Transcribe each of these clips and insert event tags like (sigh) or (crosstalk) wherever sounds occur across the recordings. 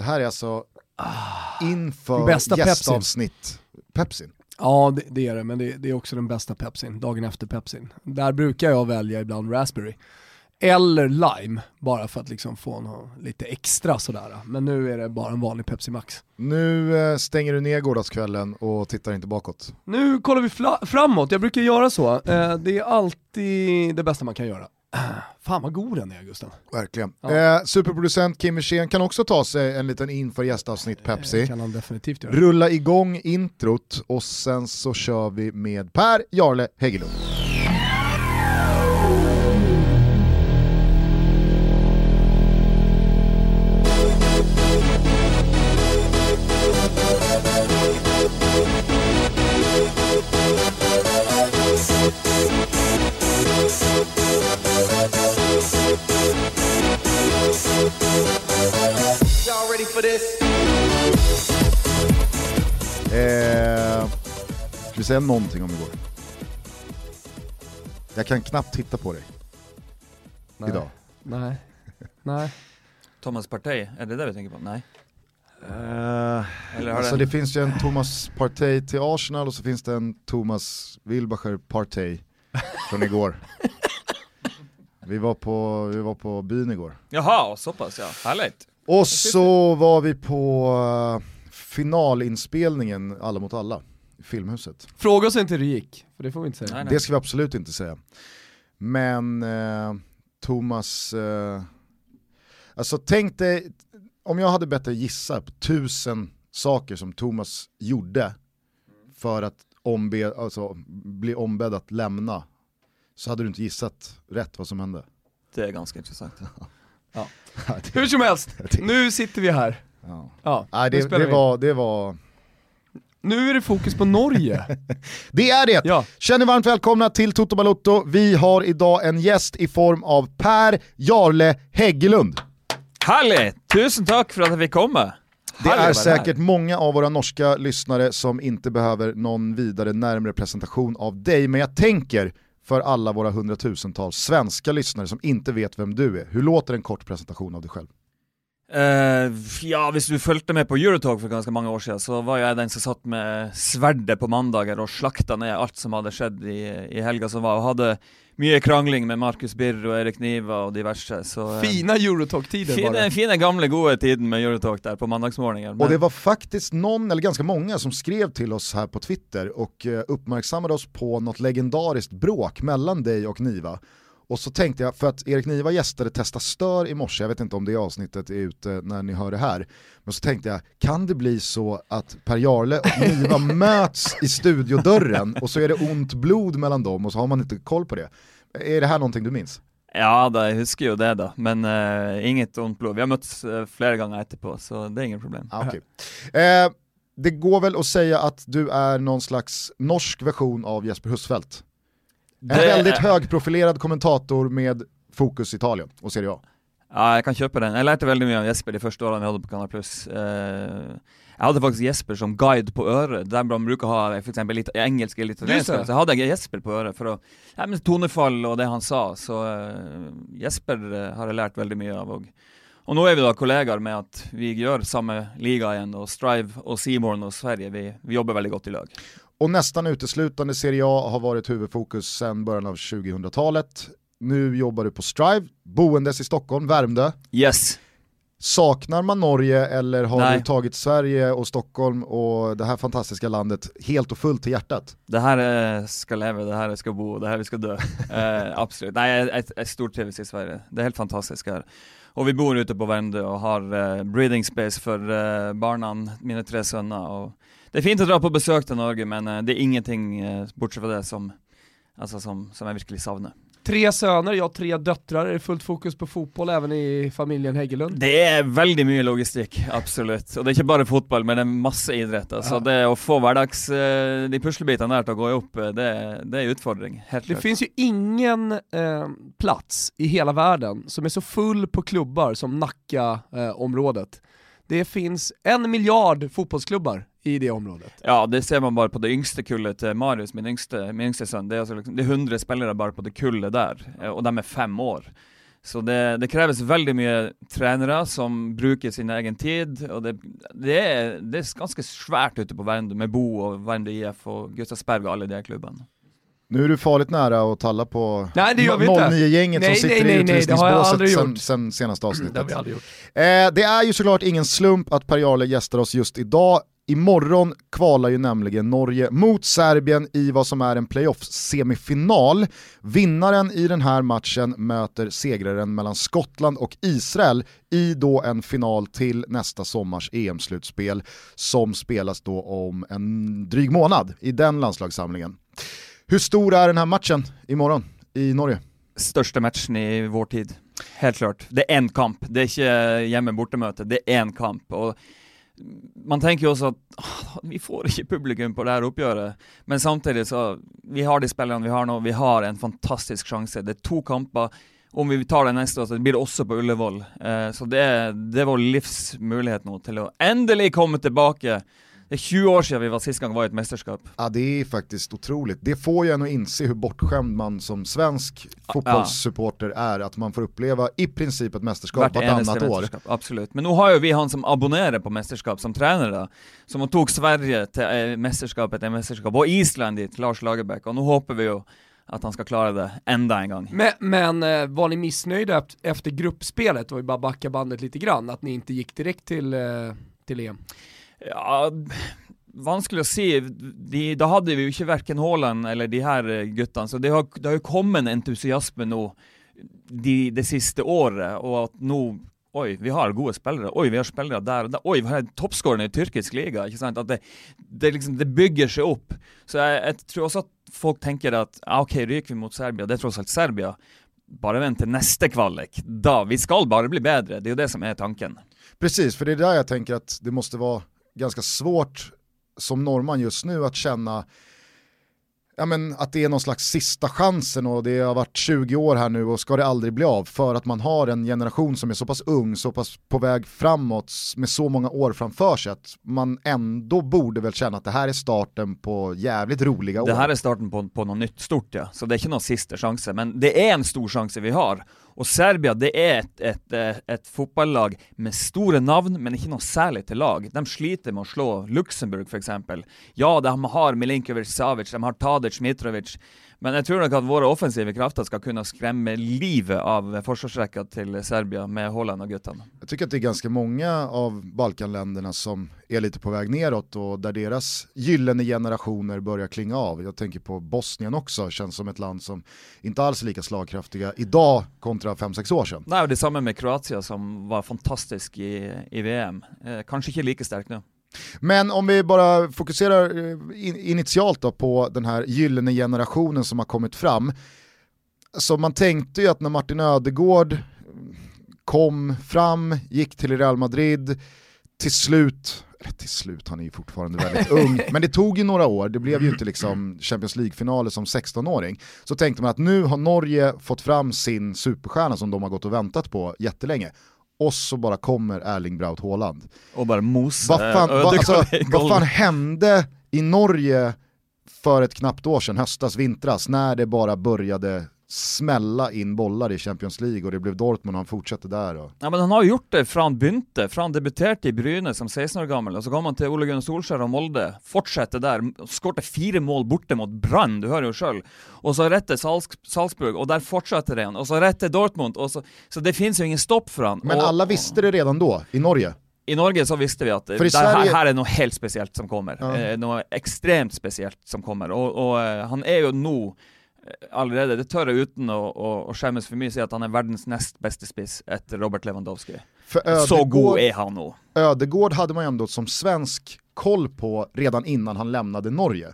Det här är alltså inför Bästa gästavsnitt Pepsin. Ja det, det är det, men det, det är också den bästa pepsin, dagen efter pepsin. Där brukar jag välja ibland raspberry. Eller lime, bara för att liksom få något, lite extra sådär. Men nu är det bara en vanlig Pepsi Max. Nu eh, stänger du ner gårdagskvällen och tittar inte bakåt. Nu kollar vi framåt, jag brukar göra så. Eh, det är alltid det bästa man kan göra. (clears throat) Fan vad god den är Gusten. Verkligen. Ja. Eh, superproducent Kim Wirsén kan också ta sig en liten inför gästavsnitt Pepsi. Det kan han definitivt göra. Rulla igång introt och sen så kör vi med Per Jarle Hägglund. Vi säga någonting om igår? Jag kan knappt titta på dig Nej. idag. Nej. Nej. Thomas Partey, är det det vi tänker på? Nej. Eller har alltså det... det finns ju en Thomas Partey till Arsenal och så finns det en Thomas Wilbacher Partey från igår. Vi var på, vi var på byn igår. Jaha, så pass ja. Härligt. Och så var vi på eh, finalinspelningen Alla mot alla Filmhuset. Fråga oss inte hur det gick, för det får vi inte säga. Nej, nej. Det ska vi absolut inte säga. Men eh, Thomas, eh, alltså tänk dig, om jag hade bett dig gissa på tusen saker som Thomas gjorde för att ombe, alltså, bli ombedd att lämna, så hade du inte gissat rätt vad som hände. Det är ganska intressant. (laughs) Hur som helst, (laughs) nu sitter vi här. Ja. Ja, Nej, det, det, vi. var, det var, Nu är det fokus på Norge. (laughs) det är det! ja. Känner varmt välkomna till Toto Balotto. Vi har idag en gäst i form av Per Jarle Hägglund. Härligt! Tusen tack för att jag fick komma. Det är säkert många av våra norska lyssnare som inte behöver någon vidare närmare presentation av dig, men jag tänker för alla våra hundratusentals svenska lyssnare som inte vet vem du är. Hur låter en kort presentation av dig själv? Eh, ja, hvis du fulgte med på Eurotalk for ganske mange år siden, så var jeg den som satt med sverdet på mandager og slakta ned alt som hadde skjedd i, i helga som var, og hadde mye krangling med Markus Birr og Erik Niva og diverse. Så, Fina Eurotalk-tider var fine, det. fine, gamle, gode tiden med Eurotalk der på mandagsmorgenen. Och det var faktiskt någon, eller ganska många, som skrev till oss här på Twitter och eh, uppmärksammade oss på något legendariskt bråk mellan dig och Niva. Och så tänkte jag, för att Erik Niva gästade Testa Stör i morse, jag vet inte om det avsnittet är ute när ni hör det här, men så tänkte jag, kan det bli så att Per Jarle och Niva (laughs) möts i studiodörren och så är det ont blod mellan dem och så har man inte koll på det? Är det här någonting du minns? Ja da, jeg husker jo det, da. Men eh, inget ondt blod. Vi har møttes eh, flere ganger etterpå, så det er ingen problem. Ah, okej. eh, det går väl att säga att du är någon slags norsk version av Jesper Husfeldt? En Det väldigt är- högprofilerad kommentator med fokus Italien och Serie A. Ja, jeg kan kjøpe den. Jeg lærte veldig mye av Jesper de første årene vi hadde på Kanal Pluss. Eh, jeg hadde faktisk Jesper som guide på øret, der man bruker å ha for eksempel litt engelsk eller Just italiensk. det. Så hadde jeg Jesper på øret for å ja, men Tonefall og det han sa. Så eh, Jesper eh, har jeg lært veldig mye av. Og, og nå er vi da kollegaer med at vi gjør samme liga igjen, og Strive og Seymour og Sverige, vi, vi jobber veldig godt i lag. Och nästan uteslutande Serie A har varit huvudfokus sedan början av 2000-talet. Nu jobbar du på Strive, boendes i Stockholm, Värmdö. Yes! Saknar man Norge eller har Nej. du tagit Sverige och Stockholm och det här fantastiska landet helt och fullt till hjärtat? Det her eh, skal leve, det her skal bo, det her vi skal dø. (laughs) Eh, absolutt. Nei, jeg, jeg, jeg stortrives i Sverige. Det er helt fantastisk her. Og vi bor ute på Värmdö og har eh, breathing space for eh, barna, mine tre sønner. Og det er fint å dra på besøk til Norge, men eh, det er ingenting eh, bortsett fra det som, altså, som, som jeg virkelig savner. Tre söner, jag tre döttrar. Är det fullt fokus på fotboll även i familjen Häggelund? Det er veldig mye logistikk, absolutt. Og det er ikke bare fotball, men det er masse idrett. Altså, Ja. det å få hverdags, eh, de til å gå eh, det, det utfordring. Helt Det klart. finns ju ingen eh, plats i hela världen som är så full på klubbar som Nacka-området. det finns en miljard fotbollsklubbar i det området. Ja, det ser man bara på det yngste kullet till Marius, min yngste, min yngste son. Det är, alltså liksom, det är 100 spelare bara på det kullet där, eh, och de är fem år. Så det, det krävs väldigt mycket tränare som brukar sin egen tid. och det, det, är, det är ganska svårt ute på Värmdö med Bo och Värmdö IF och Gustavsberg och alla de klubbarna. Nu är du farligt nära att talla på nej, det gör vi inte. 09-gänget som sitter nej, i utvisningsbåset sen, sen senaste avsnittet. det har vi aldrig gjort. Eh, det är ju såklart ingen slump att Per Jarle gästar oss just idag. Imorgon kvalar ju nämligen Norge mot Serbien i vad som är en playoff-semifinal. Vinnaren i den här matchen möter segraren mellan Skottland och Israel i då en final till nästa sommars EM-slutspel som spelas då om en dryg månad i den landslagssamlingen. Hur stor är den här matchen imorgon i Norge? Största matchen i vår tid. Helt klart. Det är en kamp. Det är inte eh, hemma-bortemöte, det är en kamp. Och man tänker ju också att ah, vi får inte publikum på det här uppgöret. Men samtidigt så, vi har de spelarna vi har nu, vi har en fantastisk chans. Det är två kamper. Om vi tar det nästa så blir det också på Ullevål. Eh, så det är, det är vår livsmöjlighet nu till att äntligen komma tillbaka det är 20 år sedan vi var sist gång var i ett mästerskap. Ja det är faktiskt otroligt. Det får ju en att inse hur bortskämd man som svensk fotbollssupporter är, att man får uppleva i princip ett mästerskap vartannat år. Absolut, men nu har ju vi han som abonnerar på mästerskap som tränare, som tog Sverige till äh, mästerskapet, ett mästerskap, och Island dit, Lars Lagerbäck, och nu hoppas vi ju att han ska klara det ända en gång. Men, men eh, var ni missnöjda efter gruppspelet, och vi bara backa bandet lite grann, att ni inte gick direkt till, eh, till EM? Ja, vanskelig å si. De, da hadde vi jo ikke verken Haaland eller de her eh, guttene, så det har, det har jo kommet en entusiasme nå de, det siste året, og at nå Oi, vi har gode spillere. Oi, vi har spillere der och der. Oi, vi har toppskåreren i tyrkisk liga. ikke sant? At det, det, liksom, det bygger seg opp. Så jeg, jeg, tror også at folk tenker at ja, ok, ryker vi mot Serbia, det er tross alt Serbia. Bare vent til neste kvalik. Da, Vi skal bare bli bättre. Det är ju det som är tanken. Precis, för det är där jag tänker att det måste vara ganska svårt som norrman just nu att känna ja, men att det är någon slags sista chansen och det har varit 20 år här nu och ska det aldrig bli av för att man har en generation som är så pass ung, så pass på väg framåt med så många år framför sig att man ändå borde väl känna att det här är starten på jävligt roliga år. Det här är starten på, på något nytt stort ja, så det är inte någon sista chans, men det är en stor chans vi har och Serbia det är ett, ett, eh, ett, fotbollslag med stora namn, men inte något särskilt till lag. De sliter med att slå Luxemburg för exempel. Ja, de har Milinkovic Savic, de har Tadic Mitrovic, men jag tror nog att våra offensiva krafter ska kunna skrämma livet av försvarsräckan till Serbia med och Guttan. Jag tycker att det är ganska många av Balkanländerna som är lite på väg neråt och där deras gyllene generationer börjar klinga av. Jag tänker på Bosnien också, känns som ett land som inte alls är lika slagkraftiga idag kontra 5-6 år sedan. Nej, och det är samma med Kroatien som var fantastisk i, i VM. Eh, kanske inte lika stark nu. Men om vi bara fokuserar eh, initialt då på den här gyllene generationen som har kommit fram. Så man tänkte ju att när Martin Ödegård kom fram, gick till Real Madrid, till slut, eller till slut, han är ju fortfarande väldigt (laughs) ung, men det tog ju några år, det blev ju inte liksom Champions League-finaler som 16-åring. Så tänkte man att nu har Norge fått fram sin superstjärna som de har gått och väntat på jättelänge och så bara kommer Erling Braut Haaland. Och bara mosa vad fan, vad, alltså, vad fan hände i Norge för ett knappt år sedan, höstas, vintras, när det bara började smälla in bollar i Champions League och det blev Dortmund och han fortsatte där. Och... Ja men han har gjort det från begynte, från debuterade i Bryne som 16 år gammal och så kom han till Ole Gunnar Solskjær och Molde, fortsatte där, skårte fyra mål borta mot Brann, du hör ju själv. Och så rätt till Salz Salzburg och där fortsatte det och så rätt till Dortmund och så, så det finns ju ingen stopp för han. Men och, alla visste det redan då, i Norge? I Norge så visste vi att det Sverige... här, här, är något helt speciellt som kommer. Ja. Eh, något extremt speciellt som kommer. Och, och eh, han är ju nu allerede, det tør jeg uten å, å, å skjemmes for mye, si at han är världens näst bästa spiss efter Robert Lewandowski. Så god är han nu. Ödegård hade man ju ändå som svensk koll på redan innan han lämnade Norge.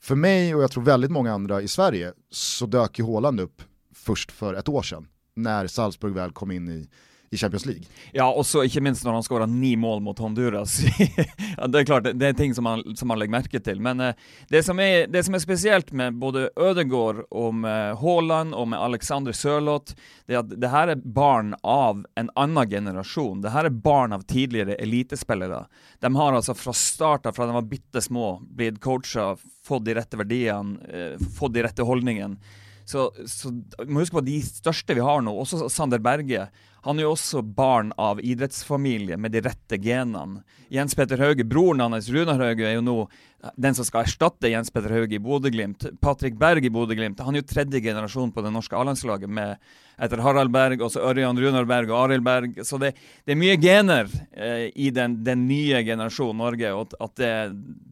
För mig och jag tror väldigt många andra i Sverige så dök ju Håland upp först för ett år sedan när Salzburg väl kom in i i Champions League. Ja, och så inte minst när han skårar nio mål mot Honduras. (laughs) ja, det är klart, det är ting som man, som man lägger märke till. Men eh, det, som är, det som är speciellt med både Ödegård och med Haaland och med Alexander Sörlott, det är att det här är barn av en annan generation. Det här är barn av tidigare elitespelare. De har alltså från starten, från de var bittesmå, blivit coacha, fått de rätta värderingarna, eh, fått de rätta hållningen Så, så må huske på de största vi har nu, också Sander Berge. Han er jo også barn av idrettsfamilie med de rette genene. Jens Petter Hauge, broren hans Runar Hauge, er jo nå den som skal erstatte Jens Petter Hauge i Bodø-Glimt. Patrick Berg i Bodø-Glimt. Han er jo tredje generasjon på det norske A-landslaget med etter Harald Berg, og så Ørjan Runar Berg og Arild Berg. Så det, det, er mye gener eh, i den, den, nye generasjonen Norge, og at det,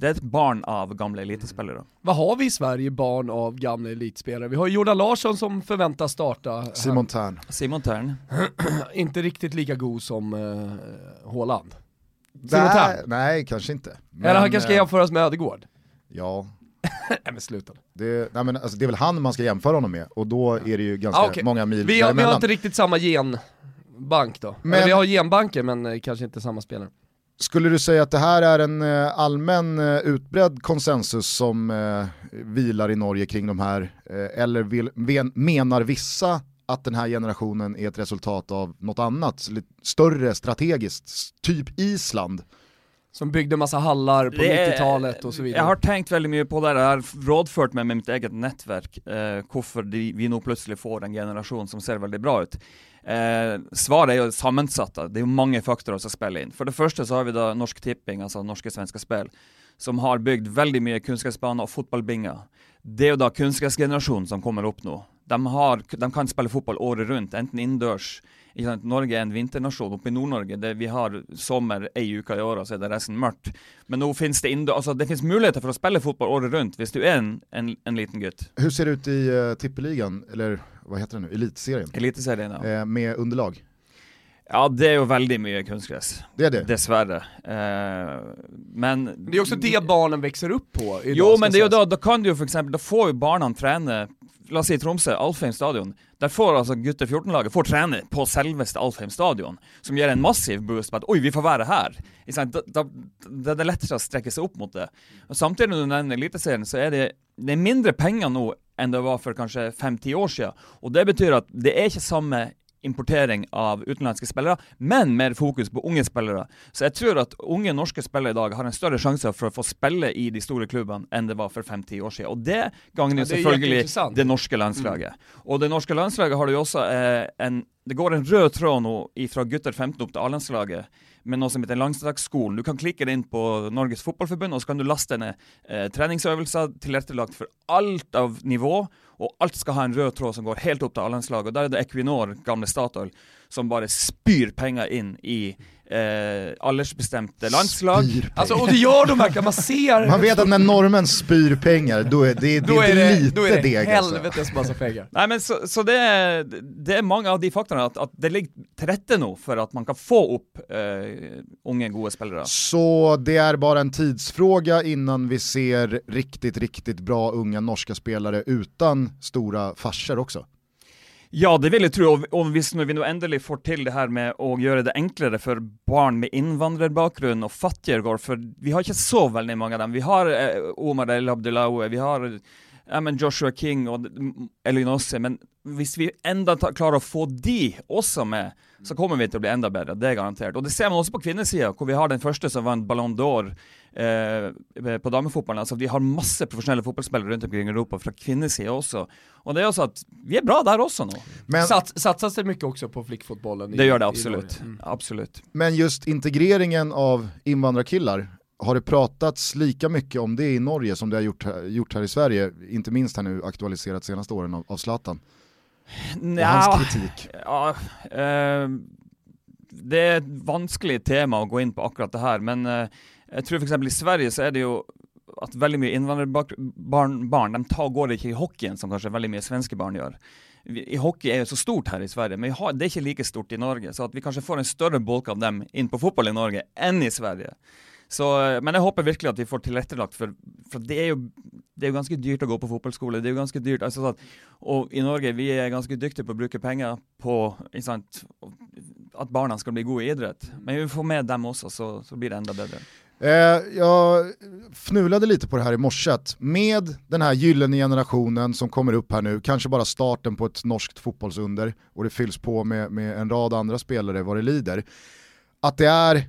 det, er et barn av gamle elitespillere. Hva har vi i Sverige barn av gamle elitespillere? Vi har Jordan Larsson som forventes starte. Simon Tern. Simon Tern. (clears throat) Inte riktigt lika god som uh, Haaland. Nej, nej, kanske inte. Men, Eller han kanske ska eh, jämföras med Ödegård? Ja. (laughs) nej men sluta. Det, nej, men alltså, det är väl han man ska jämföra honom med, och då är det ju ganska ah, okay. många mil vi har, vi har inte riktigt samma genbank då. Men, Eller, vi har genbanker men eh, kanske inte samma spelare. Skulle du säga att det här är en eh, allmän utbredd konsensus som eh, vilar i Norge kring de här, eh, eller vill, menar vissa att den här generationen är ett resultat av något annat, större strategiskt, typ Island. Som byggde massa hallar på 90-talet och så vidare. Jag har tänkt väldigt mycket på det, jag har rådfört mig med mitt eget nätverk, eh, vi nu plötsligt får en generation som ser väldigt bra ut. Eh, svaret är ju sammansatta, det är många faktorer som spelar in. För det första så har vi då Norsk Tipping, alltså Norske Svenska Spel, som har byggt väldigt mycket kunskapsbanor och fotbollbinga. Det är ju då kunskapsgenerationen som kommer upp nu de, har, de kan spille fotball året rundt, enten innendørs Norge er en vinternasjon. Oppe i Nord-Norge vi har sommer ei uke i året, så er det resten mørkt. Men nå finnes det altså det finnes muligheter for å spille fotball året rundt hvis du er en, en, en liten gutt. Hur ser det ut i uh, tippeligan, eller vad heter det nu, elitserien? Eliteserien, ja. Eh, med underlag? Ja, det är ju väldigt mycket kunstgräs. Det är det? Dessvärre. Eh, men... Det är också det barnen växer upp på idag, Jo, men det är ju då, då kan du för exempel, då får ju barnen träna la oss si Tromsø, Alfheim stadion. Der får altså gutter 14-laget får trene på selveste Alfheim stadion, som gir en massiv boost på at oi, vi får være her. Da, da, da, det er lettere å strekke seg opp mot det. Og Samtidig når du nevner Eliteserien, så er det, det er mindre penger nå enn det var for kanskje fem-ti år siden. Og det betyr at det er ikke samme importering av utenlandske spillere, men mer fokus på unge spillere. Så jeg tror at unge norske spillere i dag har en større sjanse for å få spille i de store klubbene enn det var for fem-ti år siden. Og det gagner ja, selvfølgelig det norske landslaget. Mm. Og det norske landslaget har du jo også eh, en Det går en rød tråd nå fra gutter 15 opp til A-landslaget med noe som heter Landslagsskolen. Du kan klikke det inn på Norges Fotballforbund, og så kan du laste ned eh, treningsøvelser tilrettelagt for alt av nivå och allt ska ha en röd tråd som går helt upp till A-landslaget. och där är det Equinor, gamle Statoil, som bara spyr pengar in i eh, aldersbestemte landslag. Alltså, och det gör de verkligen, man ser... Man vet att när normen spyr pengar, då är det, då är det lite då är det deg. Alltså. Helvetes massa pengar. Nej men så, så det, är, det är många av de faktorerna, att, att det ligger till rätta nu för att man kan få upp eh, unga goda spelare. Så det är bara en tidsfråga innan vi ser riktigt, riktigt bra unga norska spelare utan stora farser också? Ja, det vil jeg tro. Og, og hvis vi nå endelig får til det her med å gjøre det enklere for barn med innvandrerbakgrunn og fattigere för for vi har ikke så veldig mange av dem. Vi har eh, Omar El Abdelaue, vi har ja, men Joshua King og Elinossi, men hvis vi enda ta, klarer å få de også med, så kommer vi til å bli enda bedre. Det er garantert. Og det ser man også på kvinnesida, hvor vi har den første som vant Ballon d'Or eh, på damefotballen. Altså, vi har masse profesjonelle fotballspillere rundt omkring i Europa fra kvinnesida også. Och det är så att vi är bra där också nu. Men, Sats, satsas det mycket också på flickfotbollen? Det gör det absolut. Mm. absolut. Men just integreringen av invandrarkillar, har det pratats lika mycket om det i Norge som det har gjort, gjort här i Sverige? Inte minst här nu aktualiserat senaste åren av, av Zlatan. Nja, hans kritik. Ja, eh, det är ett vanskligt tema att gå in på akkurat det här, men eh, jag tror för exempel i Sverige så är det ju at veldig mye innvandrerbarn barn, de tar, går ikke i hockeyen som kanskje veldig mye svenske barn gjør. I hockey er jo så stort her i Sverige, men har, det er ikke like stort i Norge. Så at vi kanskje får en større bolk av dem inn på fotball i Norge enn i Sverige. Så, men jeg håper virkelig at vi får tilrettelagt, for, for det, er jo, det, er jo, ganske dyrt å gå på fotballskole. Det er jo ganske dyrt, altså Og i Norge vi er ganske dyktige på å bruke penger på sant, at barna skal bli gode i idrett. Men vi får med dem også, så, så blir det enda bedre. Eh, jag fnulade lite på det här i morse, med den här gyllene generationen som kommer upp här nu, kanske bara starten på ett norskt fotbollsunder och det fylls på med, med en rad andra spelare vad det lider. Att det är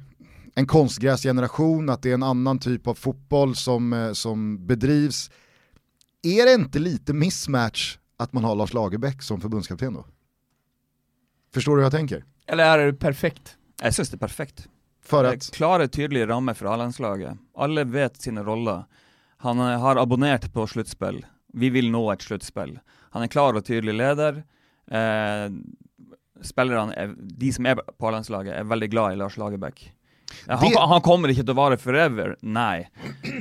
en konstgräsgeneration, att det är en annan typ av fotboll som, eh, som bedrivs. Är det inte lite mismatch att man har Lars Lagerbäck som förbundskapten då? Förstår du hur jag tänker? Eller är det perfekt? Jeg syns det er perfekt. För Det att, Klare, tydelige rammer for A-landslaget. Alle vet sine roller. Han har abonnert på sluttspill. Vi vil nå et sluttspill. Han er klar og tydelig leder. Eh, er, de som er på A-landslaget, er veldig glad i Lars Lagerbäck. Han, Det- han kommer ikke til å vare forever, nei.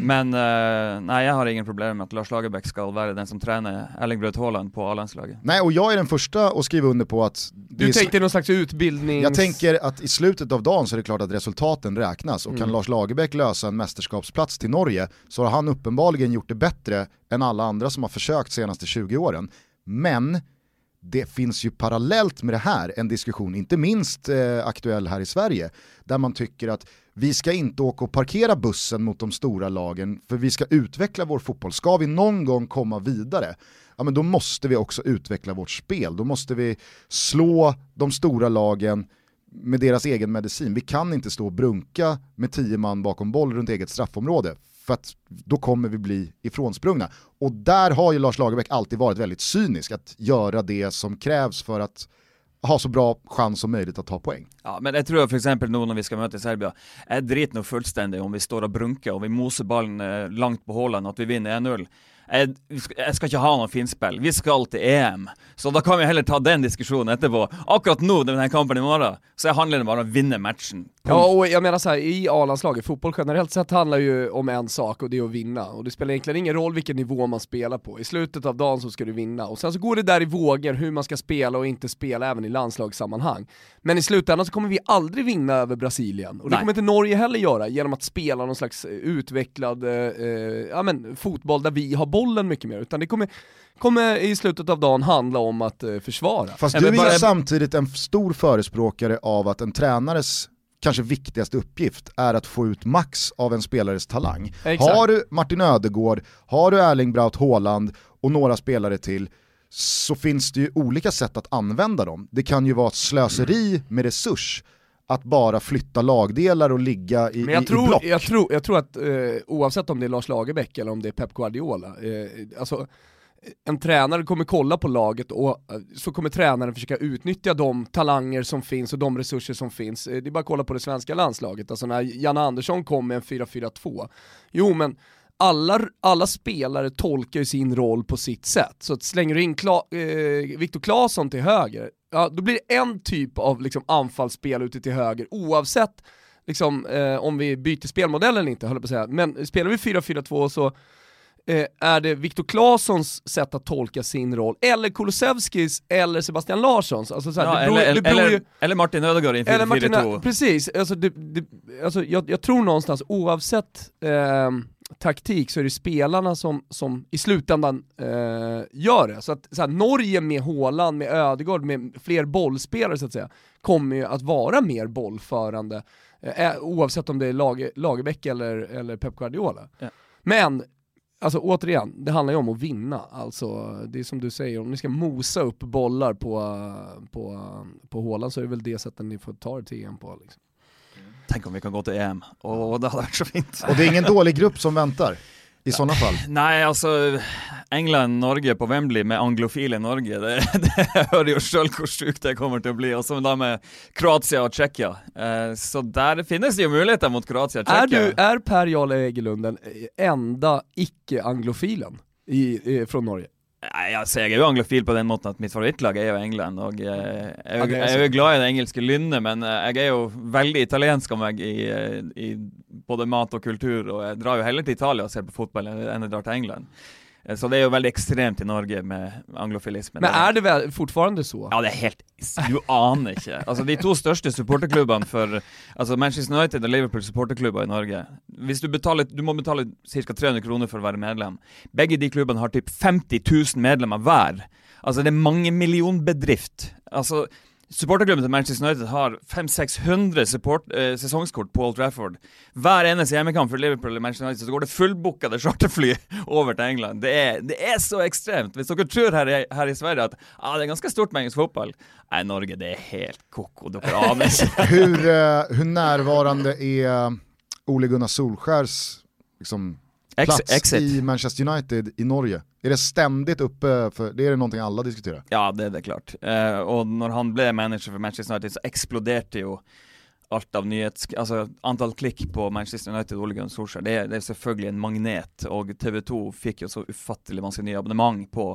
Men eh, nei, jeg har ingen problemer med at Lars Lagerbäck skal være den som trener Erling Braut Haaland på A-landslaget. nej och jag är den första att skriva under på att det Du är tänkte någon slags utbildnings... Jag tänker att i slutet av dagen så är det klart att resultaten räknas och kan Mm. Lars Lagerbäck lösa en mästerskapsplats till Norge så har han uppenbarligen gjort det bättre än alla andra som har försökt senaste 20 åren. Men det finns ju parallellt med det här en diskussion, inte minst eh, aktuell här i Sverige, där man tycker att vi ska inte åka och parkera bussen mot de stora lagen för vi ska utveckla vår fotboll. Ska vi någon gång komma vidare, ja men då måste vi också utveckla vårt spel. Då måste vi slå de stora lagen med deras egen medicin. Vi kan inte stå och brunka med tio man bakom boll runt eget straffområde för att då kommer vi bli ifrånsprungna. Och där har ju Lars Lagerbäck alltid varit väldigt cynisk, att göra det som krävs för att ha så bra chans som möjligt att ta poäng. Ja, men jag tror för exempel nu när vi ska möta Serbien, jag driter nog fullständigt om vi står och brunkar och vi moser ballen eh, långt på hålen, att vi vinner 1-0. Jag, vi skal- ha någon finspel, Vi ska till EM. Så då kan vi heller ta den diskussionen efterpå. Akkurat nu den här kampen imorgon, så handlar det bara om att vinna matchen. Ja, och jag menar så här, i A-landslaget, fotboll generellt sett handlar ju om en sak och det är att vinna. Och det spelar egentligen ingen roll vilken nivå man spelar på. I slutet av dagen så ska du vinna. Och sen så går det där i vågor hur man ska spela och inte spela även i landslagssammanhang. Men i slutändan så kommer vi aldrig vinna över Brasilien. Och det Nej. kommer inte Norge heller göra genom att spela någon slags eh, utvecklad eh, eh, ja, men, fotboll där vi har bollen mycket mer. Utan det kommer, kommer i slutet av dagen handla om att eh, försvara. Fast du är bara- samtidigt en stor förespråkare av att en tränares kanske viktigaste uppgift är att få ut max av en spelares talang. Exakt. Har du Martin Ödegård, har du Erling Braut Haaland och några spelare till så finns det ju olika sätt att använda dem. Det kan ju vara ett slöseri med resurs att bara flytta lagdelar och ligga i, Men jag i, i tror, block. jag, tror, jag tror att eh, oavsett om det är Lars Lagerbäck eller om det är Pep Guardiola, eh, alltså en tränare kommer kolla på laget och eh, så kommer tränaren försöka utnyttja de talanger som finns och de resurser som finns. Eh, det är bara att kolla på det svenska landslaget, alltså när Janne Andersson kom med en 4-4-2, jo men alla, alla spelare tolkar ju sin roll på sitt sätt. Så att slänger du in Kla, eh, Viktor Claesson till höger, ja, då blir det en typ av liksom, anfallsspel ute till höger oavsett liksom, eh, om vi byter spelmodell eller inte, höll jag på att säga. Men spelar vi 4-4-2 så eh, är det Viktor Claessons sätt att tolka sin roll, eller Kulusevskis, eller Sebastian Larssons. Alltså, så här, Ja, det beror, eller, det beror eller, ju, eller Martin Ødegaard i eller 4-4-2. Martina, precis, alltså, det, det, alltså jag, jag tror någonstans oavsett eh, taktik så är det spelarna som, som i slutändan eh, gör det. Så att så här, Norge med Haaland, med Ödegård, med fler bollspelare så att säga, kommer ju att vara mer bollförande eh, oavsett om det är Lage, Lagerbäck eller, eller Pep Guardiola. Ja. Men Alltså återigen, det handlar ju om att vinna. Alltså, det är som du säger, om ni ska mosa upp bollar på, på, på Haaland så är det väl det sättet ni får ta er till EM på. Liksom. Tenk om vi kan gå til EM. Åh, det hadde vært så fint. Och det är ingen dålig grupp som väntar i sådana fall. (laughs) Nei, altså England-Norge på Wembley med anglofile Norge, det, (laughs) det hører jo sjøl hvor sjukt det kommer å bli. Og så da med Kroatia og Tsjekkia. Eh, så der finnes det jo muligheter mot Kroatia og Är, du, är Per Jarle Egelund den enda icke-anglofilen i, i, från Norge? Nei, altså, Jeg er jo anglofil på den måten at mitt favorittlag er jo England. Og eh, jeg, Ja, jo- det er jeg er jo glad i det engelske lynnet, men eh, jeg er jo veldig italiensk av meg i, eh, i både mat og kultur. Og jeg drar jo heller til Italia og ser på fotball enn enn jeg drar til England. Eh, Så det er jo veldig ekstremt i Norge med anglofilismen. Men är det väl fortfarande så? Ja, det er helt Du aner ikke. Altså, de to største supporterklubbene for Altså Manchester United og Liverpool supporterklubber i Norge Hvis Du betaler Du må betale ca. 300 kroner for å være medlem. Begge de klubbene har typ 50 000 medlemmer hver. Altså, det er mangemillionbedrift. Altså Supporterklubben til Manchester United har 500-600 support, eh, sesongskort på Old Trafford. Hver eneste hjemmekamp for Liverpool eller Manchester United så går det fullbookede charterfly (laughs) over til England. Det er, det er så ekstremt. Hvis dere tror her, i- her i Sverige at ah, det er ganske stort med engelsk fotball Nei, Norge, det er helt koko. Dere aner ikke. hur, uh, hur närvarande är Ole Gunnar Solskjærs liksom, plats exit. i Manchester United i Norge? Är det ständigt uppe, för det är det någonting alla diskuterar? Ja, det er det klart. Eh, og når han ble manager for Manchester United, så eksploderte jo alt av nyhets... Altså antall klikk på Manchester United og Ole Gunnar det, det er selvfølgelig en magnet. Og TV 2 fikk jo så ufattelig masse nye abonnement på,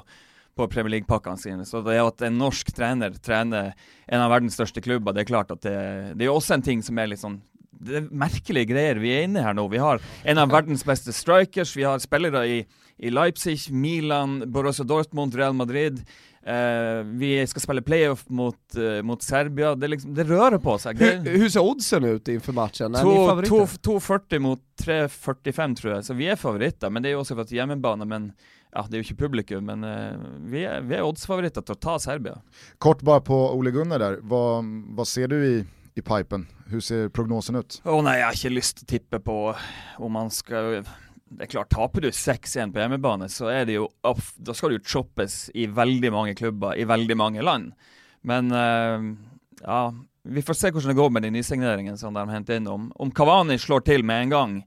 på Premier League-pakkene sine. Så det at en norsk trener trener en av verdens største klubber, det er klart at det, det jo også en ting som litt sånn det er merkelige greier vi er inne her nå. Vi har en av verdens beste strikers, vi har spillere i, i Leipzig, Milan, Borussia Dortmund, Real Madrid. Eh, vi skal spille playoff mot, eh, mot Serbia. Det, liksom, det rører på seg. Hur, Det, hur ser oddsen ut inför matchen? Är ni to- favoriter? to- 2,40 mot 3,45 tror jeg, så vi er favoritter. Men det er jo også for at hjemmebane. Men ja, det er jo ikke publikum. Men eh, vi er, vi er oddsfavoritter til å ta Serbia. Kort bara på Ole Gunnar där, vad, vad ser du i, i pipen? Hur ser prognosen ut? Åh oh, nej, jag har inte lust att tippa på om man ska... Det är klart, taper du 6-1 på hjemmebane, så är det ju off, då ska du choppes i väldigt många klubbar i väldigt många land. Men uh, ja Vi får se hur det går med den nysigneringen som de hämtar in. Om, om Cavani slår till med en gång,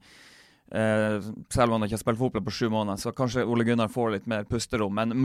eh, uh, även om han inte har spelat fotboll på sju månader, så kanske Ole Gunnar får lite mer pusterum. Men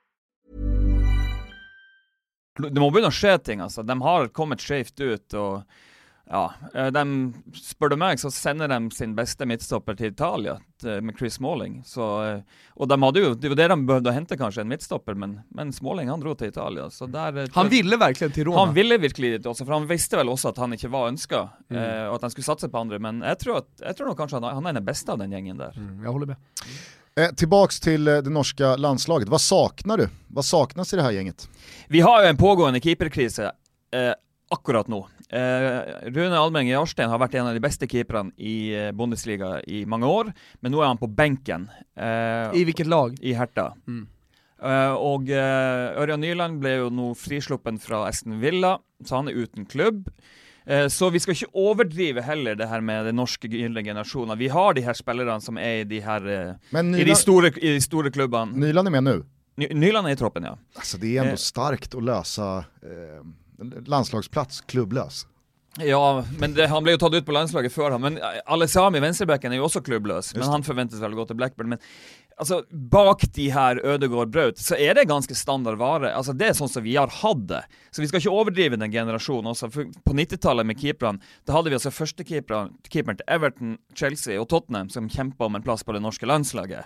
Det må begynne å skje ting, altså. De har kommet skjevt ut. og ja, eh, de, Spør du meg, så sender de sin beste midtstopper til Italia t- med Chris Smalling. Så, eh, og de hadde jo, Det var det de behøvde å hente, kanskje, en midtstopper, men, men Smalling han dro til Italia. så der... eh, Han ville verkligen till Roma. han ville virkelig dit også, for han visste vel også at han ikke var ønska, Mm. eh, og at han skulle satse på andre. Men jeg tror, at, jeg tror nok kanskje han, han er den beste av den gjengen der. Mm, jag håller med. Eh, tillbaks till eh, det norska landslaget, vad saknar du? Vad saknas i det här gänget? Vi har jo en pågående keeperkrise eh, akkurat nå. Eh, Rune Almeng Jarstein har vært en av de beste keeperne i eh, Bundesliga i mange år, men nå er han på benken eh, I vilket lag? i Herta. Mm. Eh, og eh, Ørjan Nyland ble jo nå frisluppen fra Aston Villa, så han er uten klubb. Eh, så vi skal ikke overdrive heller det her med den norske gylne generasjonen. Vi har de her spillerne som er i de her Men i de Nyland, store, i de store klubbene. Nyland är med nu. Ny- Nyland er i troppen, ja. Alltså det är ändå Eh. starkt att lösa eh, landslagsplats klubblös. Ja, men det, han ble jo tatt ut på landslaget før han. Men Alesami, venstrebacken, er jo også klubbløs. Men Just det. han forventes vel å gå til Blackburn. Men altså, bak de her Ødegaard Braut, så er det ganske standard vare. Altså, Det er sånn som vi har hatt det. Så vi skal ikke overdrive den generasjonen også. For på 90-tallet med keeperne, da hadde vi altså førstekeeperen keeperen til Everton, Chelsea og Tottenham som kjempa om en plass på det norske landslaget.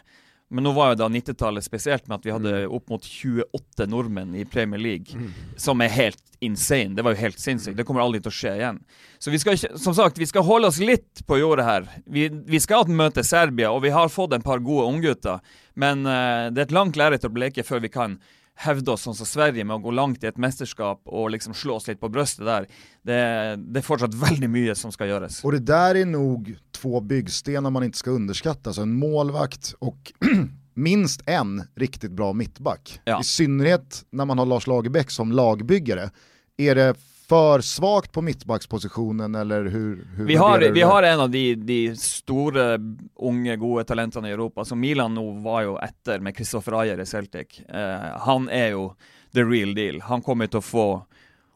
Men nå var jo da 90-tallet spesielt med at vi hadde opp mot 28 nordmenn i Premier League, som er helt insane. Det var jo helt sinnssykt. Det kommer aldri til å skje igjen. Så vi skal som sagt, vi skal holde oss litt på jordet her. Vi, vi skal møte Serbia, og vi har fått en par gode unggutter. Men eh, det er et langt lerret å bleke før vi kan hevde oss sånn som Sverige med å gå langt i et mesterskap och liksom slå oss litt på bröstet där. Det, det är fortsatt väldigt mycket som ska göras. Och det där är nog två byggstenar man inte ska underskatta, alltså en målvakt och (clears throat) minst en riktigt bra mittback. Ja. I synnerhet när man har Lars Lagerbäck som lagbyggare. Är det för svagt på mittbackspositionen eller hur, hur Vi har, vi har en av de, de store, unge, gode talentene i Europa. Så Milan nå var jo etter med Kristoffer Ayer i Celtic. Eh, han er jo the real deal. Han kommer til å få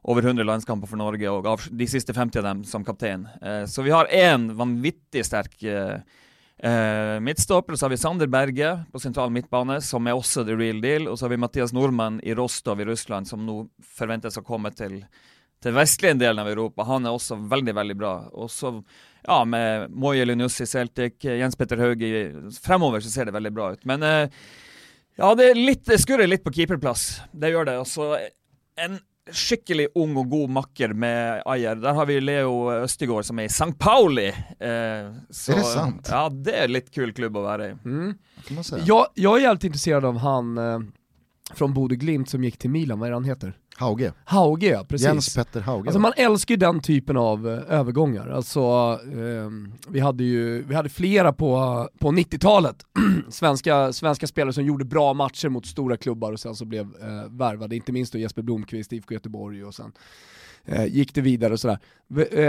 over 100 landskamper for Norge, og av de siste 50 av dem som kaptein. Eh, så vi har én vanvittig sterk eh, eh, midtstopper, så har vi Sander Berge på sentral midtbane, som er også the real deal. Og så har vi Mathias Nordmann i Rostov i Russland, som nå forventes å komme til til vestlige delen av Europa. Han er også veldig, veldig bra. Og så, ja, med Moye Linus i Celtic, Jens Petter Hauge Fremover så ser det veldig bra ut. Men eh, ja, det, er litt, det skurrer litt på keeperplass. Det gjør det. Og så en skikkelig ung og god makker med Ayer. Der har vi Leo Østigård som er i St. Pauli. Eh, så, är det sant? Ja, det är litt kul klubb å være i. Mm. Jag, jag är jävligt intresserad av han eh, från Bode Glimt som gick till Milan, vad är det han heter? Hauge. Hauge ja, precis. Jens Petter Hauge. Alltså man älskar ju den typen av eh, övergångar. Alltså, eh, vi hade ju vi hade flera på, på 90-talet, (clears throat) svenska, svenska spelare som gjorde bra matcher mot stora klubbar och sen så blev eh, värvade, inte minst då Jesper Blomqvist, IFK Göteborg och sen gick det vidare och sådär. Eh,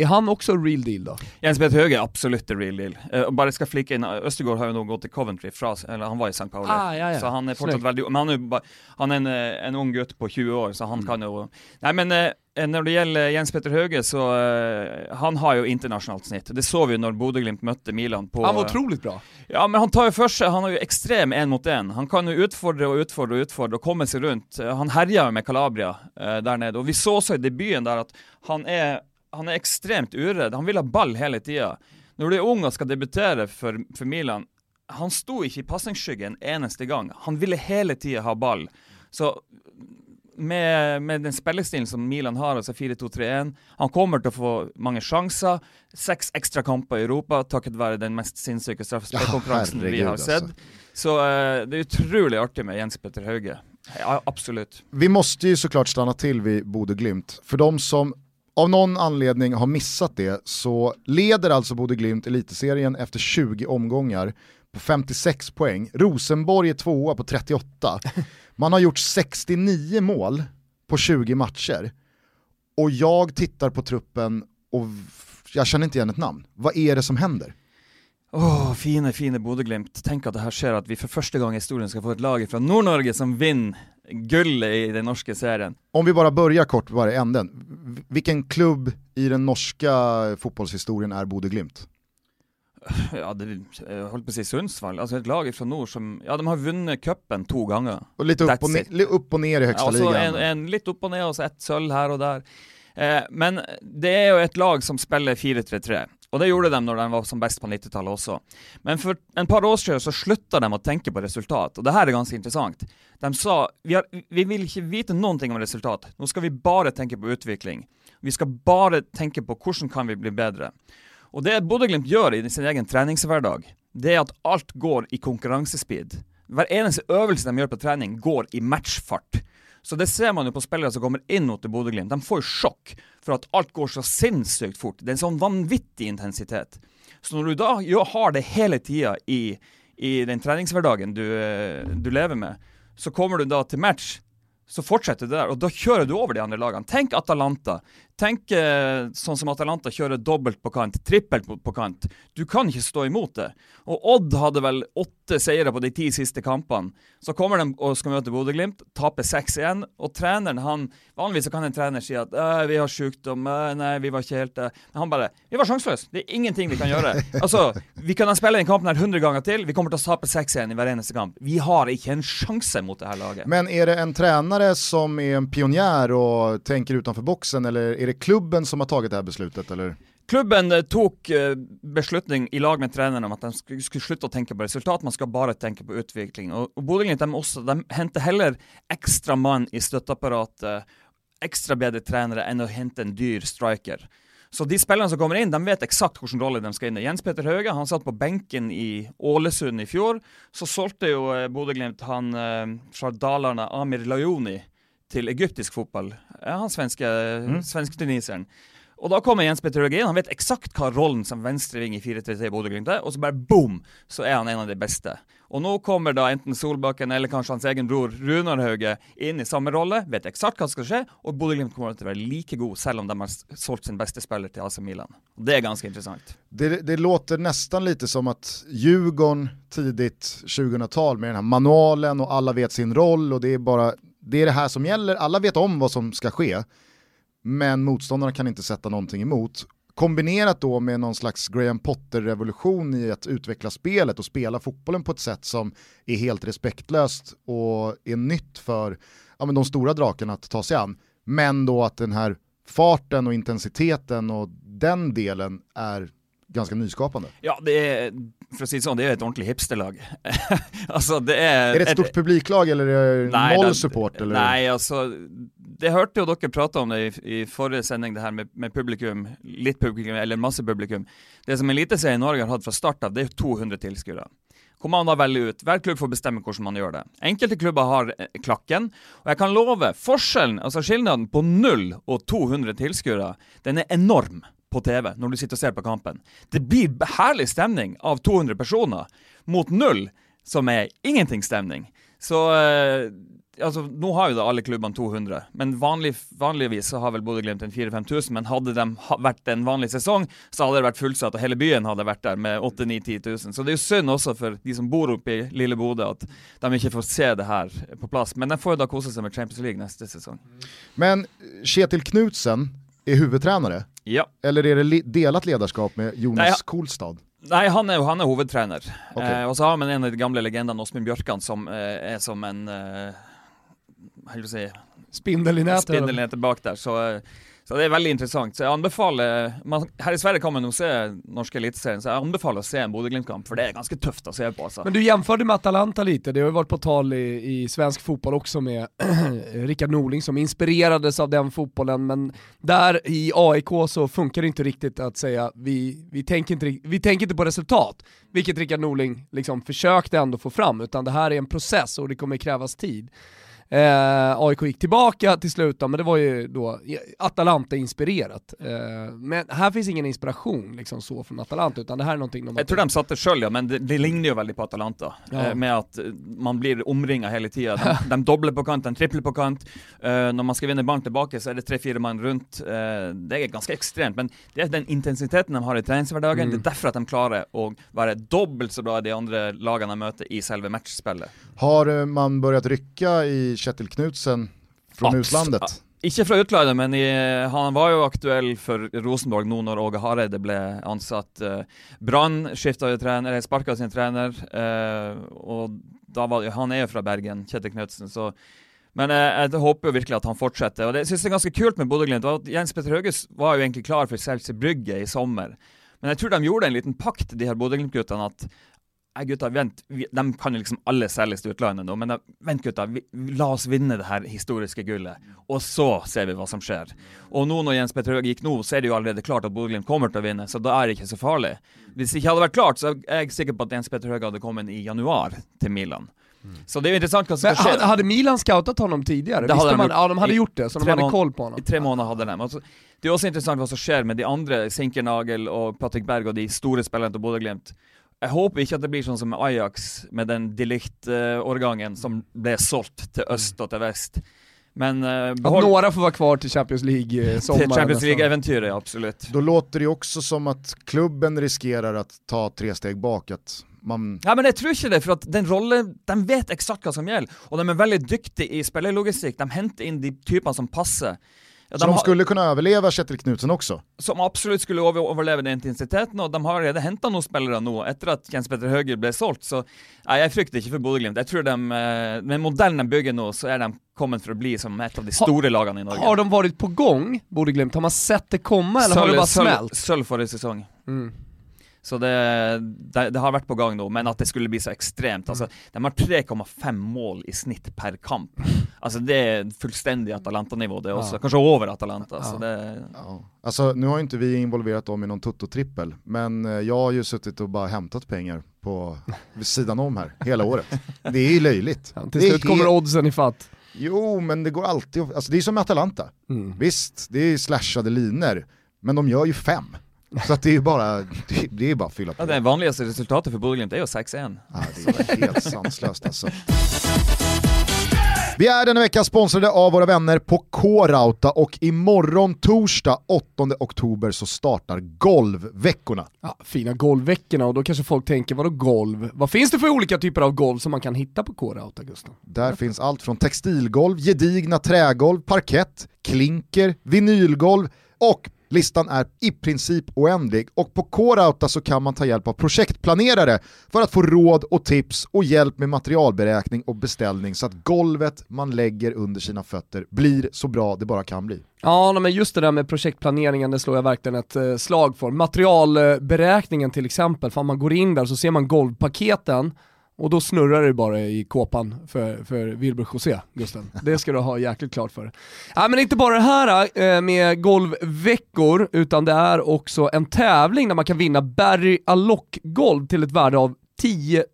är han också real deal då? Jens Petter Höge är absolut real deal. Eh, bara ska flika in, Östergård har ju nog gått till Coventry, fra, eller han var i St. Pauli. Ah, ja, ja. Så han är fortsatt väldigt, men han är, han är en, eh, en ung gutt på 20 år, så han mm. kan ju... Nej men eh, Eh, när det gäller Jens Petter Höge så uh, han har ju internationellt snitt. Det såg vi när Bodø-Glimt mötte Milan på... Han var otroligt bra. Ja, men han tar ju för sig, han har ju extrem en mot en. Han kan ju utfordra och utfordra och utfordra och komma sig runt. Uh, han härjar med Calabria där nere och vi såg så i debuten där att han är, han är extremt uredd. Han vill ha ball hela tiden. När du är ung och ska debutera för, för Milan, han stod inte i passningsskyggen eneste gång. Han ville hela tiden ha ball. Så med, med, den spillestilen som Milan har, altså 4-2-3-1 Han kommer til å få mange sjanser. Seks ekstra kamper i Europa takket være den mest sinnssyke straffespillkonkurransen ja, vi har sett. Alltså. Så uh, det är otroligt artigt med Jens Petter Hauge. Ja, absolut. Vi måste ju såklart stanna till vid Bode Glimt. För de som av någon anledning har missat det så leder alltså Bode Glimt elitserien efter 20 omgångar på 56 poäng. Rosenborg är tvåa på 38. (laughs) Man har gjort 69 mål på 20 matcher och jag tittar på truppen och jag känner inte igen ett namn. Vad är det som händer? Åh, oh, fine, fine Bodø-Glimt. Tänk att det här sker att vi för första gången i historien ska få ett lag från Nord-Norge som vinner guldet i den norska serien. Om vi bara börjar kort bara i änden. Vilken klubb i den norska fotbollshistorien är Bodø-Glimt? Ja, det, jag höll på att säga Sundsvall, alltså ett lag från nord som, ja de har vunnit cupen två gånger. Och lite upp och, ner, upp och ner i högsta ja, ligan. En, en, lite upp och ner och så ett sölv här och där. Eh, men det är ju ett lag som spelar 4-3-3. Och det gjorde de när de var som bäst på 90-talet också. Men för en par år sedan så slutade de att tänka på resultat, och det här är ganska intressant. De sa, vi, har, vi vill inte veta någonting om resultat, nu ska vi bara tänka på utveckling. Vi ska bara tänka på hur kan vi bli bättre. Og det Bodø-Glimt gjør i sin egen treningshverdag, det er at alt går i konkurransespeed. Hver eneste øvelse de gjør på trening, går i matchfart. Så det ser man jo på spillere som kommer inn mot Bodø-Glimt. De får sjokk for at alt går så sinnssykt fort. Det er en sånn vanvittig intensitet. Så når du da har det hele tida i, i, den treningshverdagen du, eh, du lever med, så kommer du da til match så fortsätter det där och då kör du över de andra lagen. Tänk Atalanta. Tänk eh, sånn som Atalanta kör dubbelt på kant, trippelt på, kant. Du kan inte stå emot det. Och Odd hade väl åtta segrar på de tio sista kamperna. Så kommer de och ska möta Bodø-Glimt, taper 6-1 och tränaren han, vanligtvis kan en säga att äh, vi har sjukdom, äh, nej vi var inte helt Men han bara, vi var chanslösa, det är ingenting vi kan göra. (laughs) alltså, vi kan spela en kamp här hundra gånger till, vi kommer att tape 6-1 i varje kamp. Vi har inte en chans mot det här laget. Men är det en tränare som är en pionjär och tänker utanför boxen eller är det klubben som har tagit det här beslutet eller? Klubben eh, tog eh, beslutning i lag med tränaren om att de skulle, sluta tänka på resultat, man ska bara tänka på utveckling. Och, och Bodø de, också, de hämtar heller extra man i stöttapparatet, eh, extra bättre tränare än att hämta en dyr striker. Så de spelarna som kommer in, de vet exakt vilken roll de ska in i. Jens Peter Höge, han satt på bänken i Ålesund i fjol. Så sålde ju Bodeglimt Bodø-Glimt han från Dalarna, Amir Lajoni, till egyptisk fotboll. Han svenska, mm. svensk-tuniseren. Och då kommer Jens Petter Røgén, han vet exakt vad rollen som venstreving i 4-3-3 i Bodø-Glimt är, och så bara boom, så är han en av de bästa. Och nu kommer då enten Solbakken eller kanske hans egen bror Runar Hauge in i samma roll, vet exakt vad som ska ske, och Bodø-Glimt kommer att vara lika god, även om de har sålt sin bästa spelare till AC Milan. Det är ganska intressant. Det, det låter nästan lite som att Djurgården tidigt 2000-tal med den här manualen och alla vet sin roll och det är bara det är det här som gäller, alla vet om vad som ska ske, men motståndarna kan inte sätta någonting emot. Kombinerat då med någon slags Graham Potter-revolution i att utveckla spelet och spela fotbollen på ett sätt som är helt respektlöst och är nytt för ja, men de stora drakarna att ta sig an. Men då att den här farten och intensiteten och den delen är ganska nyskapande. Ja, det är, för att säga så, det är ett ordentligt hipsterlag. (laughs) alltså det är... Är det ett stort publiklag eller är det Nej, noll det- support? Eller? Nej, alltså det hørte jo dere prate om det i, i forrige sending, det her med, med publikum, litt publikum, eller masse publikum. Det som Eliteserien i Norge har hatt fra start av, det er 200 tilskuere. Hvor man da velger ut, Hver klubb får bestemme hvordan man gjør det. Enkelte klubber har eh, klakken, og jeg kan love forskjellen, altså skillnaden på 0 og 200 tilskuere, den er enorm på TV når du sitter og ser på kampen. Det blir herlig stemning av 200 personer mot 0, som er ingenting stemning. Så eh, altså, Nå har jo da alle klubbene 200, men vanlig, vanligvis så har vel Bodø-Glimt en 4000-5000. Men hadde de varit vært en vanlig sesong, så hadde det vært fullsatt, og hele byen hadde vært der med 8000-10 000. Så det er jo synd også for de som bor oppe i lille Bodø, at de ikke får se det her på plass. Men de får jo da kose seg med Champions League neste sesong. Men Kjetil Knutsen är huvudtränare, Ja. eller är det delat ledarskap med Jonas Nej. Kolstad? Nei, han jo han er hovedtrener. Ok. Eh, og så har man en av de gamle legendene, Åsmund Bjørkan, som eh, er som en eh, Hva skal du si Spindel i nätet. Spindelen er tilbake der. Så, eh, så det er veldig interessant. Så jeg anbefaler man, Her i Sverige kan man jo se norske eliteserien, så jeg anbefaler å se en Bodø-Glimt-kamp, for det er ganske tøft å se på. altså. Men du jämförde med Atalanta lite, det har ju varit på tal i, i svensk fotboll också med (clears throat) Rickard Norling som inspirerades av den fotbollen, men där i AIK så funkar det inte riktigt att säga vi, vi, tänker, inte, vi tänker inte på resultat, vilket Rickard Norling liksom försökte ändå få fram, utan det här är en process och det kommer krävas tid. Eh, AIK gick tillbaka till slut men det var ju då Atalanta-inspirerat. Eh, men här finns ingen inspiration liksom så från Atalanta, utan det här är någonting de Jeg tror de satte sjøl, ja, men det, det ligner jo veldig på Atalanta. Ja. Eh, med at eh, man blir omringa hele tida. De, de dobler på kant, de tripler på kant. Eh, når man skal vinne ballen tilbake, så er det tre-fire mann rundt. Eh, det er ganske ekstremt. Men det er den intensiteten de har i treningshverdagen. Mm. Det er derfor at de klarer å være dobbelt så bra i de andre lagene de møter i selve matchspillet. Har man börjat rycka i Kjetil Knutsen från Abs- utlandet? Ikke fra utlandet, men i, han var jo aktuell for Rosenborg nå når Åge Hareide ble ansatt. Eh, Brann skifta trener, sparka sin trener, eh, og da var, han er jo fra Bergen, Kjetil Knutsen, så men eh, jeg håper jo virkelig at han fortsetter. Og det synes jeg er ganske kult med Bodø-Glimt. Jens Petter Hauges var jo egentlig klar for Seltzer Brygge i sommer. Men jeg tror de gjorde en liten pakt, de her Bodø-Glimt-guttene, at gutta, vent. Vi, de kan jo liksom alle selges til utlandet nå, men da, vent, gutta. Vi, la oss vinne det her historiske gullet. Og så ser vi hva som skjer. Og nå når Jens Petter Høge gikk nå, så er det jo allerede klart at Bodø-Glimt kommer å vinne, så da er det ikke så farlig. Hvis det ikke hadde vært klart, så er jeg sikker på at Jens Petter Høge hadde kommet i januar til Milan. Så det jo interessant hva som Men hade, hade Milan scoutat honom tidigare? Det hade Visste de man, ja, de hade i gjort det, så de hade koll på I honom. tre måneder hadde de. Altså, det er også interessant hva som skjer med de andre, Sinkernagel og Patrick Berg og de store spillerne til Bodø-Glimt. Jeg håper ikke at det blir sånn som Ajax, med den Delict-årgangen som ble solgt til øst og til vest. Men uh, Att några får vara kvar till Champions League-sommaren. til Champions League-eventyret, absolutt. Då låter det också som att klubben riskerar att ta tre steg bak. Att man, Ja, men jeg tror ikke det, for at den rollen, de vet eksakt hva som gjelder. Og de er veldig dyktige i spillerlogistikk. De henter inn de typene som passer. Ja, så de har- skulle kunna överleva Kjetil Knutsen också. som absolutt skulle over, overleve den intensiteten, og de har allerede henta noen spillere nå, etter at Jens Petter Høger ble solgt, så nei, jeg frykter ikke for Bodø-Glimt. Jeg tror de, eh, med modellen de bygger nå, så er de kommet for å bli som et av de store lagene i Norge. Har de varit på gång, Bodø-Glimt? Har man sett det komma eller har det bara sølv, smält? sølv forrige sesong. Mm. Så det, det, det har vært på gang nå, men at det skulle bli så ekstremt. Altså, de har 3,5 mål i snitt per kamp. Altså Det er fullstendig Atalanta-nivå, det også. Ja. Kanskje over Atalanta. Ja. Så det, Ja. Alltså nu har ju inte vi involverat dem i någon tutto-trippel, men eh, jag har ju suttit och bara hämtat pengar på sidan om här hela året. Det är ju löjligt. Ja, till är slut kommer helt- oddsen i fatt. Jo, men det går alltid, att- alltså det är som med Atalanta. Mm. Visst, det är slashade linor, men de gör ju fem. Så att det är ju bara, det, det är bara att fylla på. ja, det vanligste resultatet for Bodø-Glimt er jo 6-1. Ja, det är helt sanslöst alltså. Vi är denna vecka sponsrade av våra vänner på K-Rauta och imorgon torsdag 8 oktober så startar golvveckorna. Ja, fina golvveckorna och då kanske folk tänker, vadå golv? Vad finns det för olika typer av golv som man kan hitta på K-Rauta, Gustav? Där finns allt från textilgolv, gedigna trägolv, parkett, klinker, vinylgolv och Listan är i princip oändlig och på K-Rauta så kan man ta hjälp av projektplanerare för att få råd och tips och hjälp med materialberäkning och beställning så att golvet man lägger under sina fötter blir så bra det bara kan bli. Ja, men just det där med projektplaneringen, det slår jag verkligen ett eh, slag för. Materialberäkningen till exempel, för man går in där så ser man golvpaketen och då snurrar det bara i kåpan för, för Wilbur José, Gusten. Det ska du ha jäkligt klart för. Ja, men inte bara det här eh, med golvveckor, utan det är också en tävling där man kan vinna Barry Alloc-golv till ett värde av 10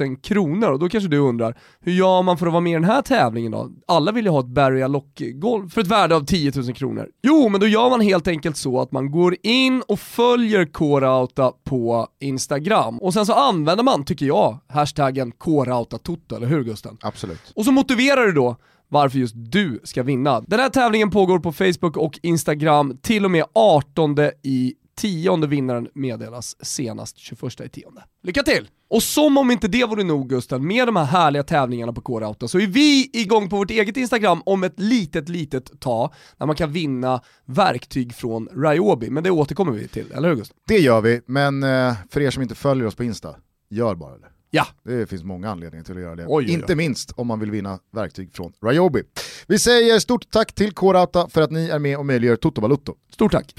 000 kronor och då kanske du undrar, hur gör man för att vara med i den här tävlingen då? Alla vill ju ha ett Barry Alloc-golv för ett värde av 10 000 kronor. Jo, men då gör man helt enkelt så att man går in och följer K-Rauta på Instagram och sen så använder man, tycker jag, hashtaggen KRautaToto, eller hur Gusten? Absolut. Och så motiverar du då varför just du ska vinna. Den här tävlingen pågår på Facebook och Instagram till och med 18 i tionde vinnaren meddelas senast 21 i tionde. Lycka till! Och som om inte det vore nog Gusten, med de här härliga tävlingarna på K-Rauta så är vi igång på vårt eget Instagram om ett litet, litet tag, där man kan vinna verktyg från Ryobi, men det återkommer vi till, eller hur Gusten? Det gör vi, men eh, för er som inte följer oss på Insta, gör bara det. Ja. Det finns många anledningar till att göra det. Oj. Inte minst om man vill vinna verktyg från Ryobi. Vi säger stort tack till K-Rauta för att ni är med och möjliggör Toto Balutto. Stort tack!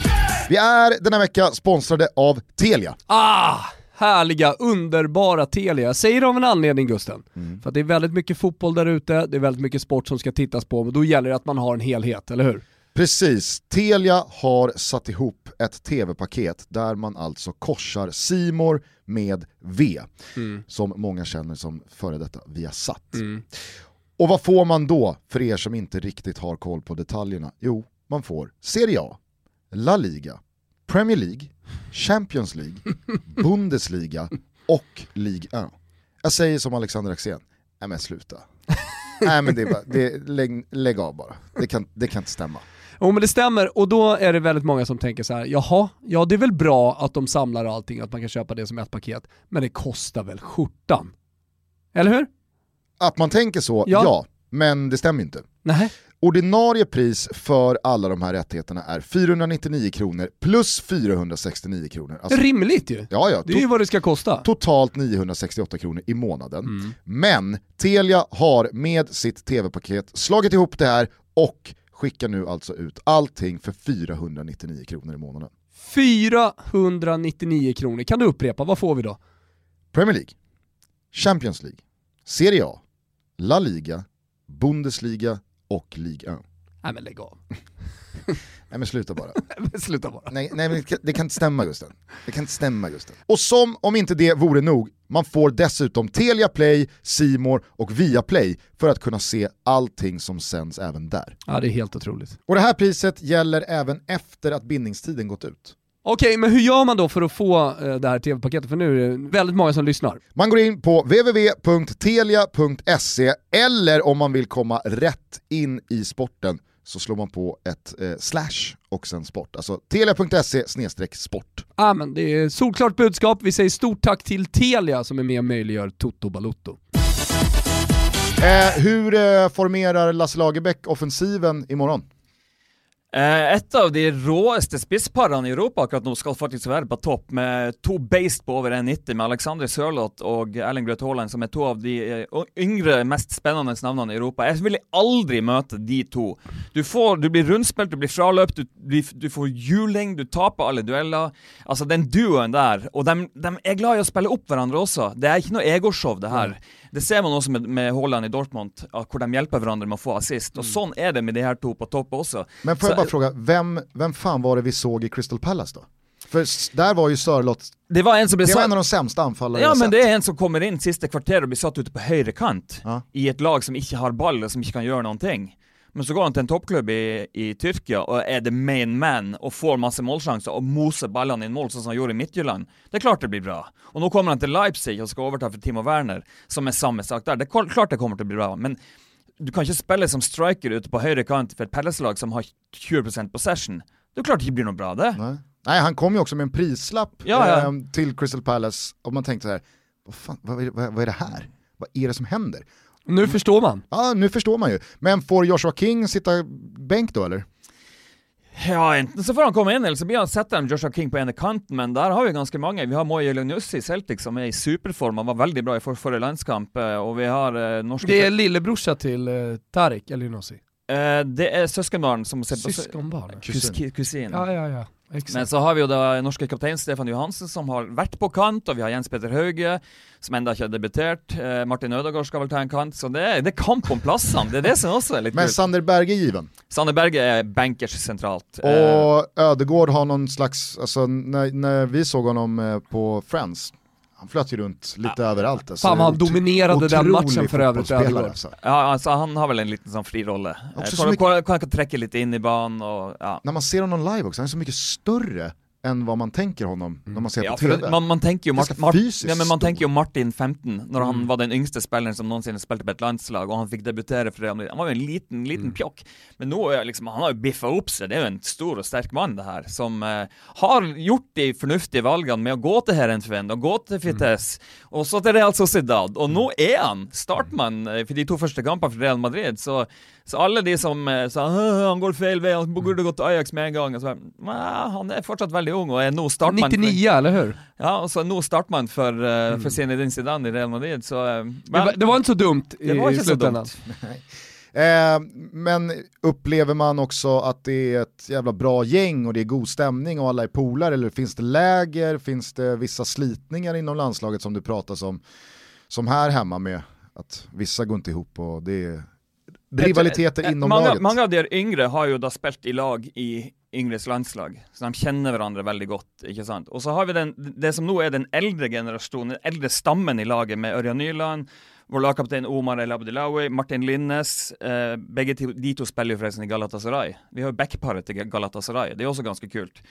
Vi är denna vecka sponsrade av Telia. Ah! Härliga, underbara Telia. Jag säger det av en anledning Gusten. För att det är väldigt mycket fotboll där ute, det är väldigt mycket sport som ska tittas på, och då gäller det att man har en helhet, eller hur? Precis, Telia har satt ihop ett tv-paket där man alltså korsar Simor med V, som många känner som före detta Viasat. Och vad får man då för er som inte riktigt har koll på detaljerna? Jo, man får Serie A, La Liga, Premier League, Champions League, Bundesliga och Ligue 1. Jag säger som Alexander Axén, nej men sluta. nej men det är bara, det, lägg, lägg av bara, det kan, det kan inte stämma. Jo men det stämmer, och då är det väldigt många som tänker så här: jaha, ja det är väl bra att de samlar allting, att man kan köpa det som ett paket, men det kostar väl skjortan? Eller hur? Att man tänker så, Ja. ja, men det stämmer inte. Nej. Ordinarie pris för alla de här rättigheterna är 499 kronor plus 469 kronor. Alltså, Rimligt ju. ja, ja, Det är ju vad det ska kosta. totalt 968 kronor i månaden. Mm. Men Telia har med sitt tv-paket slagit ihop det här och skickar nu alltså ut allting för 499 kronor i månaden. 499 kronor. Kan du upprepa, vad får vi då? Premier League, Champions League, Serie A, La Liga, Bundesliga och Ligue 1. Nej men lägg av. (laughs) Nej men sluta bara. (laughs) Sluta bara. Nej, nej men det kan, det kan inte stämma Gusten. Det kan inte stämma Gusten. Och som om inte det vore nog, man får dessutom Telia Play, Simor och Viaplay för att kunna se allting som sänds även där. Ja det är helt otroligt. Och det här priset gäller även efter att bindningstiden gått ut. Okej, men hur gör man då för att få eh, det här tv-paketet? För nu är det väldigt många som lyssnar. Man går in på www.telia.se eller om man vill komma rätt in i sporten så slår man på ett eh, slash och sen sport. Alltså telia.se sport. Ja men det är solklart budskap. Vi säger stort tack till Telia som är med och möjliggör Toto Balutto. Eh, hur eh, formerar Lasse Lagerbäck offensiven imorgon? Eh, et av de råeste spissparene i Europa akkurat nå skal faktisk være på topp, med to beist på over 1,90, med Alexander Sørloth og Erling Braut Haaland, som er to av de eh, yngre, mest spennende navnene i Europa. Jeg ville aldri møte de to. Du, får, du blir rundspilt, du blir fraløpt, du, du får juling, du taper alle dueller. Altså, den duoen der, og de, de er glad i å spille opp hverandre også. Det er ikke noe egoshow, det her. Det ser man også med, med Haaland i Dortmund, hvor de hjelper hverandre med å få assist. Og sånn er det med de her to på topp også. Men får jag Så- bara fråga, vem, vem fan var det vi såg i Crystal Palace då? För där var ju Sörlott, Det var en som ble det var en av de sämsta anfallare Ja, jag men sett. det er en som kommer inn siste kvarter og blir satt ute på høyre kant, Ja. i et lag som ikke har ball, og som ikke kan gjøre noen ting. Men så går han til en toppklubb i, i Tyrkia og er the main man og får masse målsjanser og moser ballene inn mål, sånn som han gjorde i Midtjylland. Det er klart det blir bra. Og nå kommer han til Leipzig og skal overta for Timo Werner, som er samme sak der. Det er klart det kommer til å bli bra. Men du kan ikke spille som striker ute på høyre kant for et Pelles-lag som har 20% possession. Det er klart det ikke blir noe bra, det. Nej. Nej, han kom ju också med en prislapp Ja, ja. eh, till Crystal Palace och man tänkte så här, vad, fan, vad, vad, vad är det här? Vad är det som händer? Nu förstår man. Ja, nu förstår man ju. Men får Joshua King sitta bänk då eller? Ja, enten så får han komma in eller så blir han sätta Joshua King på ene kanten, men der har vi ganske mange. Vi har Moye Elionussi i Celtic som er i superform, han var veldig bra i for forrige landskamp. eh, Og vi har eh, norske Det är lillebrorsa till uh, Tarik Elionossi. Eh, Det er søskenbarn som Syskonbarn. Kusin. Kus- Kusin. Ja, ja, ja. Exakt. Men så har vi jo da norske kaptein Stefan Johansen som har vært på kant, og vi har Jens Peter Hauge som enda ikke har debutert. Eh, Martin Ødegaard skal vel ta en kant, så det er, det er kamp om plassene. Det er det som også er litt Men kult. Sander Berge är given. Sander Berge er bankers sentralt. Eh, Och Ödegård har någon slags, alltså när, när vi såg honom eh, på Friends, han flöt ju runt lite överallt. Alltså, Fan han dominerade den matchen för övrigt, Ödegaard. Alltså. Ja, altså Han har vel en liten sånn fri rolle. Tror mye- han kan trekke litt inn i banen og ja. När man ser honom live också, han är så mycket större än vad man tänker honom när man ser Ja, på TV. man, man tenker jo Ganske Mart, Mart, fysisk ja, men man jo Martin 15, når han Mm. var den yngste spilleren som noensinne spilte på et landslag, og han fikk debutere for Real Madrid. Han var jo en liten, liten Mm. pjokk. Men nå er liksom, han har jo biffa opp seg. Det er jo en stor og sterk mann, det her, som eh, har gjort de fornuftige valgene med å gå til Herenfen og gå til Fites, og så til Real Sociedad. Og nå er han startmann eh, for de to første kampene for Real Madrid, så så alle de som eh, sa «Åh, han går feil vei, han burde gått til Ajax med en gang. Og så, bare, «Nei, han er fortsatt veldig ung og er nå startmann. for- 99, eller hur? ja, og så nå startmann for, uh, for Zinedine Zidane i Real Madrid, så eh, Det var, det var inte så dumt i, det var i ikke så slutändan. dumt. (laughs) Eh, men upplever man också att det är ett jävla bra gäng och det är god stämning och alla är polare eller finns det läger, finns det vissa slitningar inom landslaget som du pratar om, som här hemma med att vissa går inte ihop och det är rivaliteter Eh, inom mange, laget. Mange av de yngre har jo da spilt i lag i yngres landslag, så de kjenner hverandre veldig godt. ikke sant? Og så har vi den, det som nå er den eldre generasjonen, den eldre stammen i laget, med Ørjan Nyland, vår lagkapten Omar El Abdelawi, Martin Linnes. Eh, begge de to spiller jo forresten i Galatasaray. Vi har jo backparet til Galatasaray, det er også ganske kult.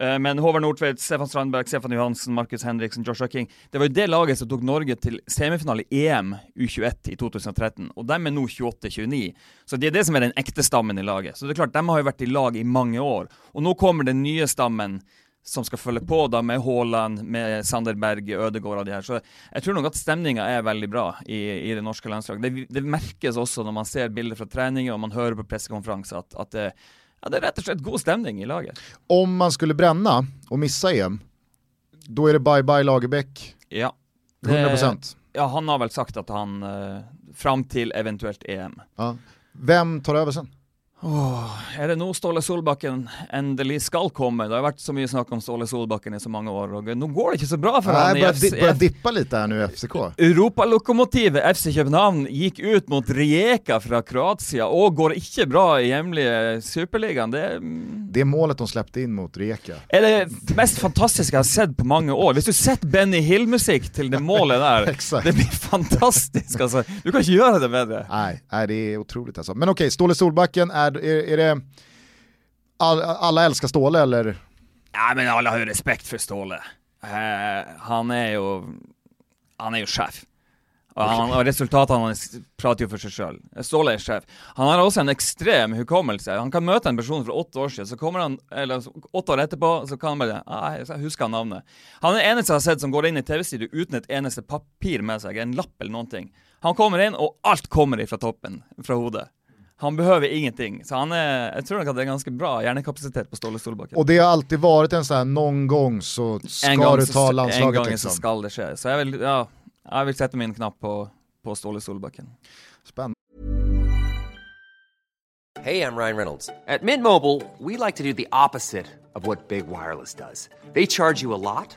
Eh, men Håvard Nordtveit, Stefan Strandberg, Stefan Johansen, Markus Henriksen, Joshua King Det var jo det laget som tok Norge til semifinale i EM U21 i 2013, og de er nå 28-29. Så det er det som er den ekte stammen i laget. Så det er klart, De har jo vært i lag i mange år. Og nå kommer den nye stammen som skal følge på da med Haaland, med Sander Berge, Ødegaard og de her. Så jeg tror nok at stemninga er veldig bra i, i det norske landslaget. Det, det merkes også når man ser bilder fra treninger og man hører på pressekonferanser at, at det, ja, det er rett og slett god stemning i laget. Om man skulle bränna och missa EM, då är det bye bye Lagerbäck, Ja. 100%. Ja, han har vel sagt at han uh, Fram til eventuelt EM. Ja. Vem tar över sen? Åh, er det nå Ståle Solbakken endelig skal komme? Det har vært så mye snakk om Ståle Solbakken i så mange år, og nå går det ikke så bra Nej, han i FC. di- börjar dippa lite här nu i FCK. Europalokomotivet FC København gikk ut mot Rijeka fra Kroatia og går ikke bra i hjemlige Superligaen. Det Det målet de släppte in mot Rijeka. er det mest fantastiske jeg har sett på mange år. Hvis du setter Benny Hill-musikk til det målet (laughs) Exakt. det blir fantastisk, altså. Du kan ikke gjøre det bedre. Nej, nej, det är otroligt alltså. Men okej, Ståle Solbacken, är, är, är det... All, alla älskar Ståle eller? Ja, men alle har jo respekt for Ståle. Eh, han er jo Han er jo sjef. Og, han, og resultatene hans prater jo for seg sjøl. Ståle er sjef. Han har også en ekstrem hukommelse. Han kan møte en person fra åtte år siden, så kommer han eller åtte år etterpå, så kan han bare ah, jeg husker han navnet. Han er den eneste jeg har sett som går inn i TV-studio uten et eneste papir med seg, en lapp eller noen ting. Han kommer inn, og alt kommer fra toppen, fra hodet. Han behøver ingenting. Så han er, jeg tror det er ganske bra hjernekapasitet på Ståle Solbakken. Och det har alltid varit en sån här, någon gång så ska en gang, du så, ta en landslaget gang så liksom. skal det skje. Så jeg vil, ja, jeg vil sette min knapp på, på Ståle Solbakken. Spännande. Hey, I'm Ryan Reynolds. At Mint Mobile, we like to do the opposite of what Big Wireless does. They charge you a lot,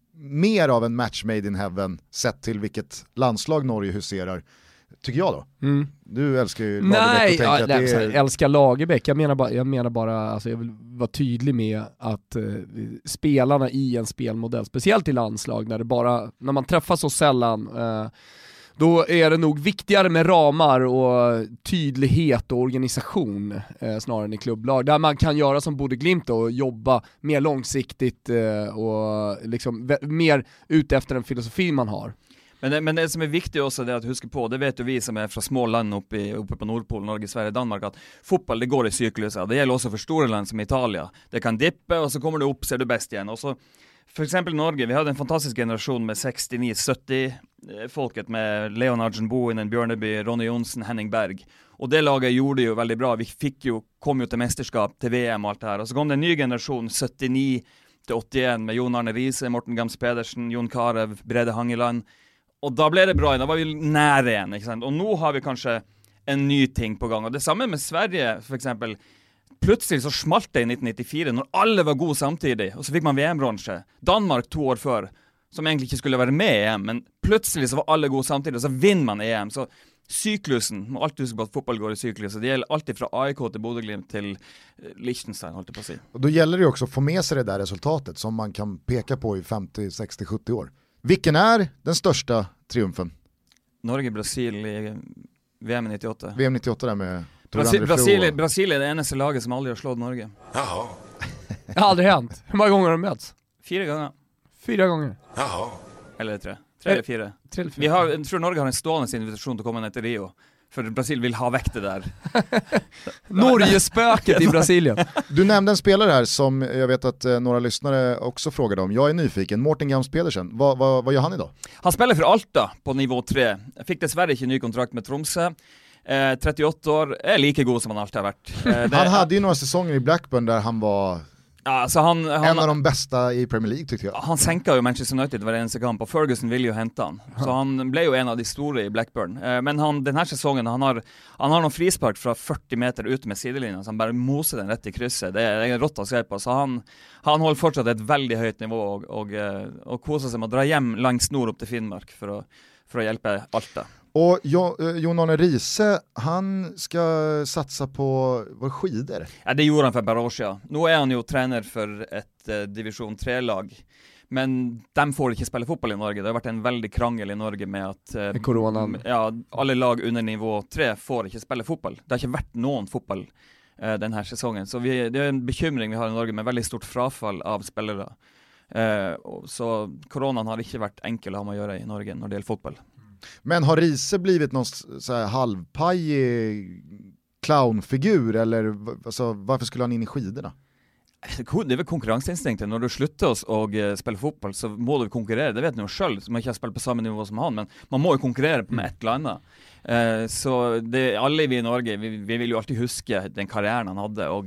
mer av en match made in heaven sett till vilket landslag Norge huserar, tycker jag då. Mm. Du älskar ju Lagerbäck Nej, och tänker ja, att nej det är... jag älskar Lagerbäck. Jag menar bara, jag menar bara alltså jag vill vara tydlig med att eh, spelarna i en spelmodell, speciellt i landslag, när, det bara, när man träffas så sällan, eh, då är det nog viktigare med ramar och tydlighet och organisation eh, snarare än i klubblag. Där man kan göra som Bode Glimt och jobba mer långsiktigt eh, och liksom mer ute efter den filosofi man har. Men det, men det som är viktigt också det är att huska på, det vet ju vi som är från Småland uppe, i, uppe på Nordpolen, Norge, Sverige, Danmark, att fotboll det går i cykluser. Det gäller också för stora länder som Italien. Det kan dippa och så kommer du upp, så är du bäst igen. Och så, för exempel Norge, vi hade en fantastisk generation med 69-70 Eh, folket med Leonard Bohinen, Björneby, Ronny Jonsson, Henning Berg. Och det laget gjorde ju väldigt bra. Vi fick ju, kom ju till mästerskap, till VM och allt det här. Och så kom det en ny generation, 79 till 81 med Jon Arne Riise, Morten Gams Pedersen, Jon Carew, Brede Hangeland. Och då blev det bra, då var vi nära igen, ikke sant? Och nu har vi kanske en ny ting på gång. Och detsamma med Sverige, för exempel. Plötsligt så smalt det i 1994 när alla var gode samtidigt och så fick man VM-bronse. Danmark två år før, som egentligen inte skulle vara med i EM, men plötsligt så var alla gode samtidigt och så vinner man EM. Så syklusen, må alltid huske på att fotboll går i cykluser, det gäller alltid från AIK till Bodø-Glimt till eh, Liechtenstein, håller på att säga. Och då gäller det också att få med sig det där resultatet som man kan peka på i 50, 60, 70 år. Vilken är den största triumfen? Norge-Brasil i VM 98. VM 98 där med Brasil, Brasil, Brasil är det enda laget som aldrig har slått Norge. Jaha. (laughs) Det har aldrig hänt. Hur många gånger har de mötts? Fyra gånger. Fyra gånger. Jaha. Eller tre. Tre eller fyra. Tre eller fyra. Vi har, jag tror Norge har en stående invitation att komma ner till Rio. För Brasil vill ha väck det där. (laughs) Norgespöket i Brasilien. (laughs) Du nämnde en spelare här som jag vet att eh, några lyssnare också frågade om. Jag är nyfiken, Mårten Gams Pedersen, vad, vad, vad gör han idag? Han spelar för Alta på nivå 3. Fick dessvärre inte ny kontrakt med Tromsø. Eh, 38 år, är lika god som han alltid har varit. Eh, Han hade ju några säsonger i Blackburn där han var alltså han, han, en av de bästa i Premier League tyckte jag. han sänka ju Manchester United eneste kamp, och Ferguson ville ju hämta han. Så han blev ju en av de stora i Blackburn. Eh, men han, den här säsongen, han har, han har någon frispark från 40 meter ut med sidelinjen, så han bara moser den rätt i krysset. Det är, det är rått att se på. Så han, han håller fortsatt ett väldigt högt nivå och, och, eh, och koser sig med att dra hem långt nord upp till Finnmark för att, för att hjälpa Alta. Och Jo- eh, Jon Arne Riise, han ska satsa på vad, skidor. Ja, det gjorde han för sedan. Nu är han ju tränare för ett eh, division 3-lag. Men de får inte spela fotboll i Norge. Det har varit en väldig krangel i Norge med att eh, Med coronan. Ja, alla lag under nivå 3 får inte spela fotboll. Det har inte varit någon fotboll eh, den här säsongen. Så vi, det är en bekymring vi har i Norge med väldigt stort frafall av spelare. Eh, så coronan har inte varit enkel att ha med att göra i Norge när det gäller fotboll. Men har Riise blivit någon så här halvpajig clownfigur eller alltså, varför skulle han in i skidorna? Det är väl konkurrensinstinkten, när du slutar oss och eh, spela fotboll så må du konkurrera, det vet ni jo själv, som ikke har spelat på samma nivå som han, men man må ju konkurrera med ett eller annat. Eh, så det, alle vi i Norge, vi, vi vill ju alltid huske den karriären han hade och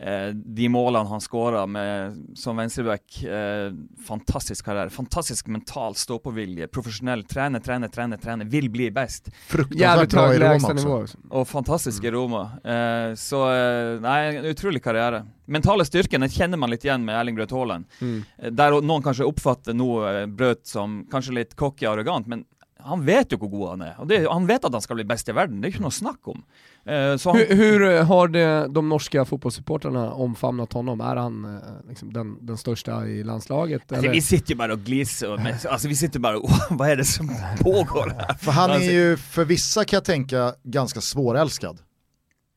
eh, de målen han skåra med som venstreback, eh, fantastisk karriär, fantastisk mental ståpåvilje, professionell, träner, träner, träner, träner, vill bli bäst. Fruktansvärt bra i Roma också. Och fantastisk i Roma. Eh, så eh, nej, en otrolig karriär. Mentala styrkan den känner man lite igen med Erling Braut Haaland. Mm. Eh, Där någon kanske uppfattar nog eh, Braut som kanske lite cocky och arrogant, men han vet ju hur god han är. Och det, han vet att han ska bli bäst i världen, det är inte något snack om. Eh, så han, Hur, hur eh, har det, de norska fotbollssupportrarna omfamnat honom? Är han eh, liksom den, den största i landslaget? alltså, eller? vi sitter ju bara och med- alltså vi sitter bara och (laughs) vad är det som pågår här? För han är Alltså- ju för vissa kan jag tänka ganska svårälskad.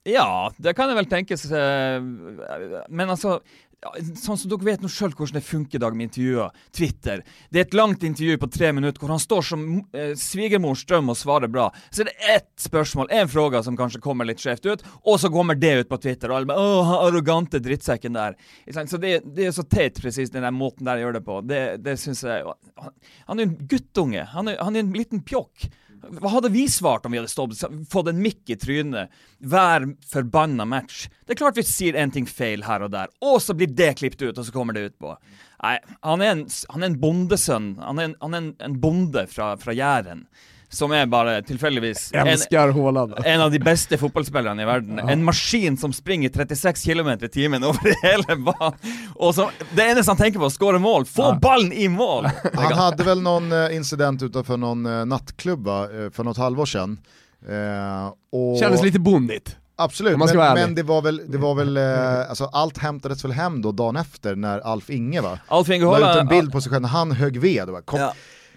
Ja, det kan jeg vel tenkes, eh, men altså ja, Sånn som dere vet nå sjøl hvordan det funker i dag med intervjuer. Twitter. Det er et langt intervju på tre minutter hvor han står som eh, svigermors drøm og svarer bra. Så er det ett spørsmål, en fråga som kanskje kommer litt skjevt ut, og så kommer det ut på Twitter, og alle bare 'Å, han arrogante drittsekken der'. Så det, det er så teit, presis den der måten der jeg gjør det på. Det, det syns jeg Han, han er jo en guttunge. Han er, han er en liten pjokk. Vad hade vi svarat om vi hade stått, fått en mick i trynet hver förbannad match? Det är klart vi ser en ting här och där, och så blir det klippt ut, och så kommer det ut på. Nej, han är en, han är en bondesön, Han är en, han är en, en bonde från fra som bare tilfeldigvis en, Älskar Haaland. en av de beste fotballspillerne i verden. En maskin som springer 36 km i timen over (laughs) hele banen. Og som, det eneste han tenker på, å skåre mål. Få ballen i mål! (laughs) Han hade väl någon eh, incident utanför någon eh, nattklubb eh, för något halvår sedan. Eh, och Kändes lite bondigt. Absolut, men, men det var väl, det var väl eh, alltså allt hämtades väl hem då dagen efter när Alf Inge va? Alf Inge La ut en bild på sig själv när han högg ved och bara, kom, Ja.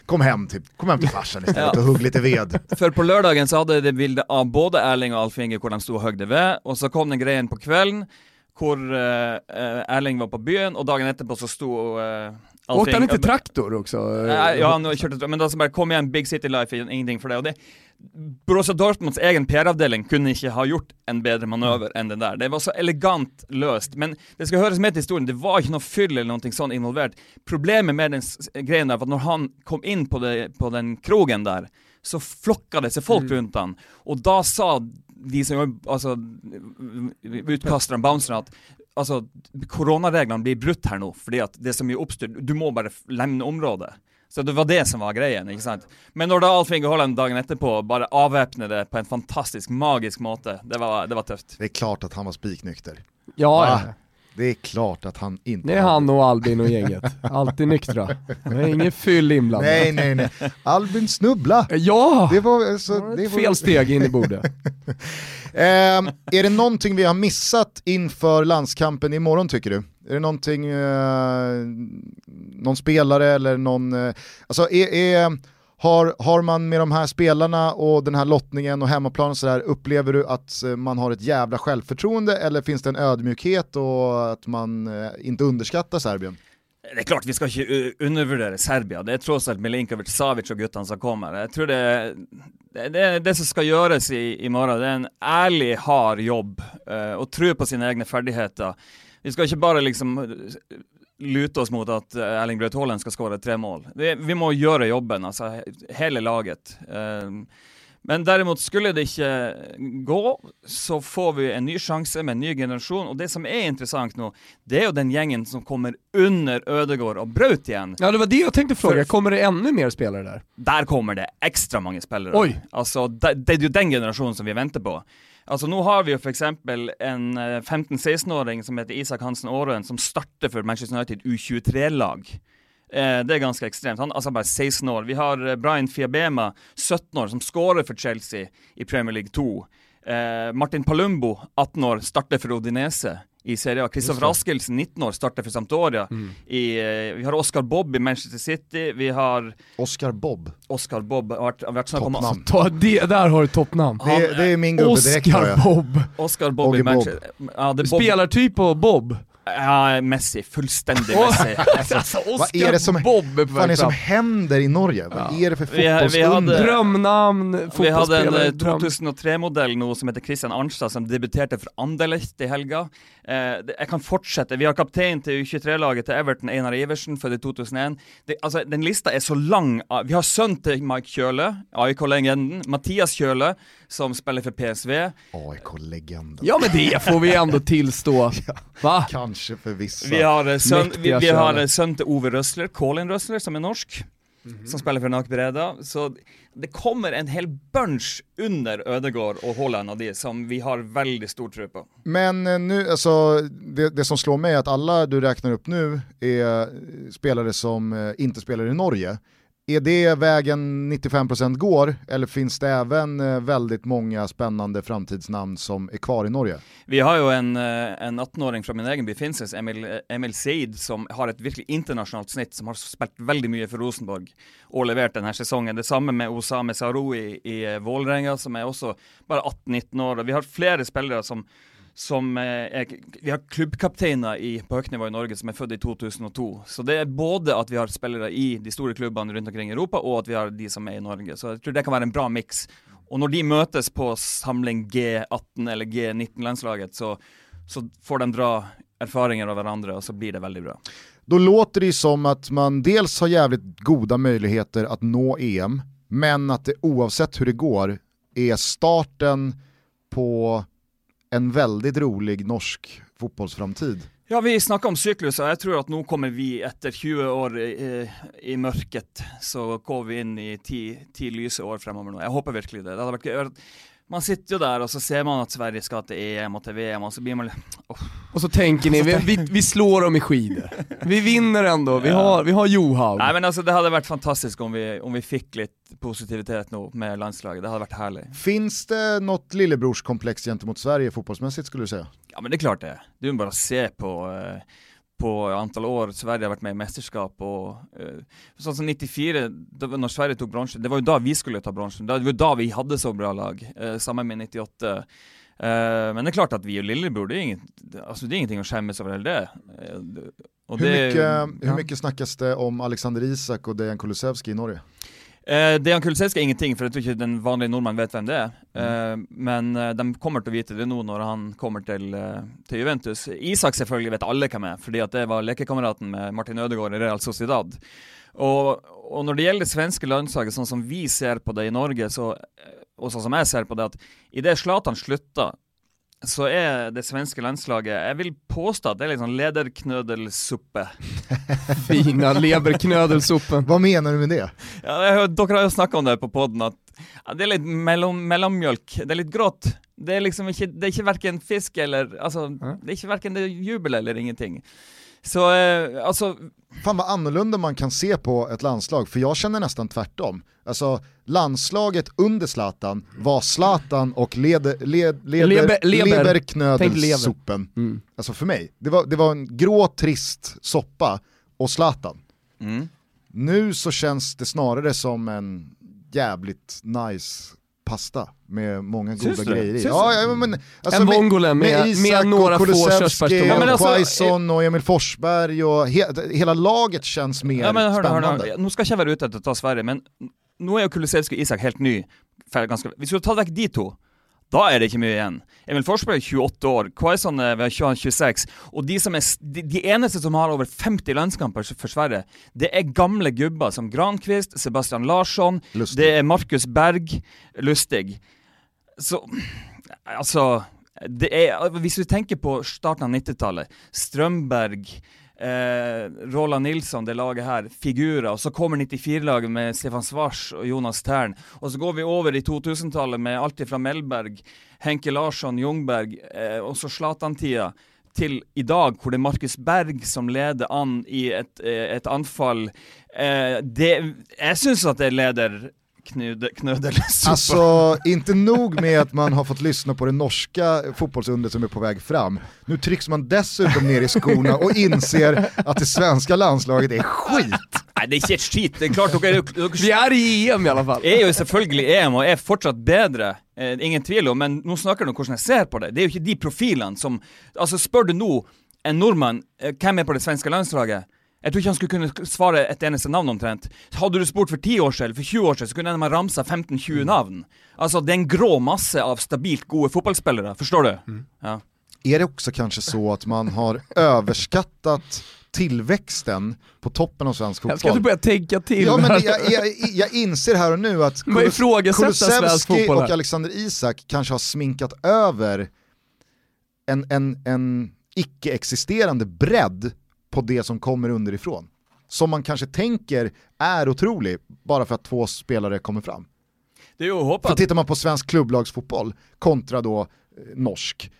Kom hem till, kom hem till (laughs) farsan istället Ja. och hugg lite ved. For på lørdagen så hadde jeg det bildet av både Erling og Alf Inge hvor de sto og høgde ved, og så kom den greien på kvelden hvor eh, Erling var på byen, og dagen etterpå så sto uh, Alf Åkte han inte traktor också? Nei, ja, han kjørte, men da så bare kom igjen, Big City Life er ingenting for det. Og det Borussia Dortmunds egen PR-avdeling kunne ikke ha gjort en bedre manøver enn det der. Det var så elegant løst. Men det skal høres med til historien, det var ikke noe fyll eller noe sånn involvert. Problemet med den greien der var at når han kom inn på, det, på den krogen der, så flokka det seg folk rundt han. Og da sa de som jobb- altså utkasterne, bouncerne, at altså, koronareglene blir brutt her nå, fordi at det er så mye oppstyr. Du må bare f- lemne området. Så det var det som var greien, ikke sant. Men når da Alf Inge Haaland dagen etterpå bare avvæpner det på en fantastisk, magisk måte, det var, det var tøft. Det är klart att han var spiknykter. Ja, Ah, ja. Det är klart att han inte det är han och Albin och gänget. Alltid nyktra. Det är ingen fyll inblandad. Nej, nej, nej. Albin snubbla. Ja! Det var, alltså, Det det var var... fel steg in i bordet. (laughs) Ehm, är det någonting vi har missat inför landskampen imorgon tycker du? Är det någonting, eh, någon spelare eller någon, eh, alltså är, är, har, har man med de här spelarna och den här lottningen och hemmaplan och sådär, upplever du att eh, man har ett jävla självförtroende eller finns det en ödmjukhet och att man eh, inte underskattar Serbien? Det är klart vi ska inte eh, undervärdera Serbien. Det är trots allt Milinkovic, Savic och guttarna som kommer. jag tror det, det, det, det som ska göras i, imorgon, det är en ärlig, hard jobb. eh, tro på sina egna färdigheter. Vi ska inte bara liksom eh, lute oss mot at eh, Erling Braut Haaland skal skåre tre mål. Vi, vi må gjøre jobben, altså he- hele laget. Eh, men derimot, skulle det ikke gå, så får vi en ny sjanse med en ny generasjon. Og det som er interessant nå, det er jo den gjengen som kommer under Ødegård og Braut igjen. Ja det var det jag tänkte fråga, kommer det ännu mer spelare där? Der kommer det ekstra mange spillere. Oi. Altså, det, det er jo den generasjonen som vi venter på. Altså, Nå har vi jo f.eks. en eh, 15-16-åring som heter Isak Hansen Aarøen, som starter for Manchester United U23-lag. Eh, det er ganske ekstremt. Han er altså bare 16 år. Vi har eh, Brian Fiabema, 17 år, som skårer for Chelsea i Premier League 2. Eh, Martin Palumbo, 18 år, starter for Odinese i Serie A. Kristoffer Askildsen, 19 år, starter for Sampdoria. I, eh, vi har Oscar Bobb i Manchester City. Vi har Oscar Bob, Oscar Bobb har vært, har toppnamn. Ta det, där har du toppnamn. Det, det är min gubbe direkt Oscar. Bob. Oscar Bobb Boggy i Bob. Manchester. Ja, det är Bob. Spelartyp på Bob. Ja, Messi. Fullständig Messi. (laughs) Alltså, alltså, Vad är det som, Bob är är som händer i Norge? Vad är det för hade- fotbollsunder? Drömnamn, vi hadde en fotbollsspelare, eh, dröm. 2003-modell nå som heter Christian Arnstad, som debuterte for Anderlecht i helga. Eh, jeg kan fortsette. Vi har kaptein til U23-laget til Everton, Einar Iversen, født i 2001. Det, altså, den lista er så lang. Ah, Vi har sønnen til Mike Kjøle, AIK-legenden. Mathias Kjøle, som spiller for PSV. AIK-legenden. Ja men det får vi ändå tillstå. (laughs) Va? Kanske för vissa. Vi har eh, vi, vi har eh, til Ove Røsler, Colin Røsler, som er norsk. Som spiller for NAK Breda. Så det kommer en hel bunch under Ødegård og Haaland av de som vi har veldig stor tro på. Men eh, nu, alltså, det, det som slår mig är att alla du räknar upp nu är spelare som inte spelar i Norge. Är det vägen 95% går eller finns det även eh, väldigt många spännande framtidsnamn som är kvar i Norge? Vi har ju en, eh, en 18-åring från min egen by, Finses, Emil, eh, Emil Seid, som har ett verkligt internationellt snitt, som har spelat väldigt mycket för Rosenborg och levererat den här Det Detsamma med Osame Saroui i i Vålerenga, som är också bara 18-19 år. Vi har flera spelare som som eh, er, Vi har klubbkapteiner i, på høyt nivå i Norge som er født i 2002. Så det er både at vi har spillere i de store klubbene rundt omkring i Europa, og at vi har de som er i Norge. Så jeg tror det kan være en bra miks. Og når de møtes på samling G18 eller G19-landslaget, så, så får de dra erfaringer av hverandre, og så blir det veldig bra. Då låter det ju som att man dels har jävligt goda möjligheter att nå EM, men att det oavsett hur det går är starten på en väldigt rolig norsk fotbollsframtid. Ja, vi snakker om syklus, og jeg tror at nå kommer vi etter 20 år i, i mørket, så går vi inn i ti, ti lyse år fremover nå. Jeg håper virkelig det. det hadde vært gøy. Man sitter jo der, og så ser man at Sverige skal til EM og til VM, og så blir man åh, Och så tänker ni, vi, vi, vi slår dem i skidor. Vi vinner ändå, vi har, vi har Johaug. Nei, men altså, Det hadde vært fantastisk om vi, om vi fikk litt positivitet nå med landslaget. Det hadde vært herlig. Finns det något lillebrorskomplex gentemot Sverige fotbollsmässigt skulle du säga? Ja, men det er klart det. Du må bare se på, eh, på antal år Sverige har vært med i mesterskap. og eh, Sånn som 94, da, når Sverige tok bronse, det var jo da vi skulle ta bronsen. Det var da vi hadde så bra lag, eh, sammen med 98. Eh, men det er klart at vi og lillebror, det er, ingen, altså, det er ingenting å skjemmes over heller det. Eh, og Hur, det- mycket, hur ja. mycket snackas det om Alexander Isak och Dejan Kulusevski i Norge? Eh, Dejan Kulusevski er ingenting, for jeg tror ikke den vanlige nordmann vet hvem det er. Eh, men eh, de kommer til å vite det nå når han kommer til, eh, til Juventus. Isak selvfølgelig vet alle hvem er, fordi at det var lekekameraten med Martin Ødegaard i Real Sociedad. Og, og når det gjelder det svenske landslaget, sånn som vi ser på det i Norge, så, eh, og sånn som jeg ser på det, at idet Zlatan slutta, så er det svenske landslaget Jeg vil påstå at det er litt sånn lederknødelsuppe. (laughs) Fina leberknödelsuppen. Vad menar du med det? Ja, jeg, hør- dere har jo snakka om det på poden, at ja, det er litt mellom, mellommjølk. Det er litt grått. Det er liksom ikke, det er ikke verken fisk eller Altså, det er ikke verken det er jubel eller ingenting. Så eh, alltså, Fan vad annorlunda man kan se på ett landslag, för jag känner nästan tvärtom. Alltså landslaget under Zlatan var Zlatan och leder, led, leder, Leber- leber. leberknödelsuppen. Mm. Alltså för mig, det var, det var en grå trist soppa och Zlatan. mm. Nu så känns det snarare som en jävligt nice pasta med många Syns goda du grejer i. Ja, ja, men, alltså En Vongolen med- Isak med några och få och Ja, alltså, Quaison och Emil Forsberg och he, hela laget känns mer ja, men hør, spännande. skal ikke jeg være ute etter å ta Sverige, men er jo Kulusevski og Isak helt ny. Ganske, vi skulle ta vekk de to. Da er det ikke mye igjen. Emil Forsberg er 28 år, Quaison er ved 26, og de, som er, de, eneste som har over 50 landskamper for Sverige, det er gamle gubber som Granqvist, Sebastian Larsson, Lustig. det er Markus Berg, Lustig. Så altså er, Hvis vi tenker på starten av 90-tallet, Strømberg, eh, Roland Nilsson, det laget här, figurer, och så kommer 94-laget med Stefan Svars och Jonas Tern. Och så går vi över i 2000-talet med allt ifrån Mellberg, Henke Larsson, Jungberg, eh, och så Zlatan-tida. till idag, där hvor det er Markus Berg som leder an i ett, eh, ett anfall. Eh, det, jeg syns at det leder knude, knödelsuppe. (laughs) Alltså, inte nog med att man har fått lyssna på det norska fotbollsundret som är på väg fram. Nu trycks man dessutom ner i skorna och inser att det svenska landslaget är skit. Nei, det er ikke et skit. Det er klart dere, dere Vi är i EM i alla fall. er jo selvfølgelig EM og er fortsatt bedre, eh, ingen tvil om, men nå snakker du om hvordan jeg ser på det. Det er jo ikke de profilene som Altså, spør du nå en nordmann eh, hvem er på det svenske landslaget, jeg tror ikke han skulle kunne svare et eneste navn omtrent. Hadde du spurt for 10 år siden, eller for 20 år siden, så kunne de ha ramsa 15-20 navn. Altså, det er en grå masse av stabilt gode fotballspillere, forstår du? Ja. Är det också kanske så att man har överskattat tillväxten på toppen av svensk Jag ska inte fotboll? börja tänka till. Ja men jag, jag, jag inser här och nu att Kulusevski fotboll och. Alexander Isak kanske har sminkat över en, en, en icke-existerande bredd på det som kommer underifrån. Som man kanske tänker är otrolig bara för att två spelare kommer fram. Det å håpe För tittar man på svensk klubblagsfotboll kontra då eh, norsk,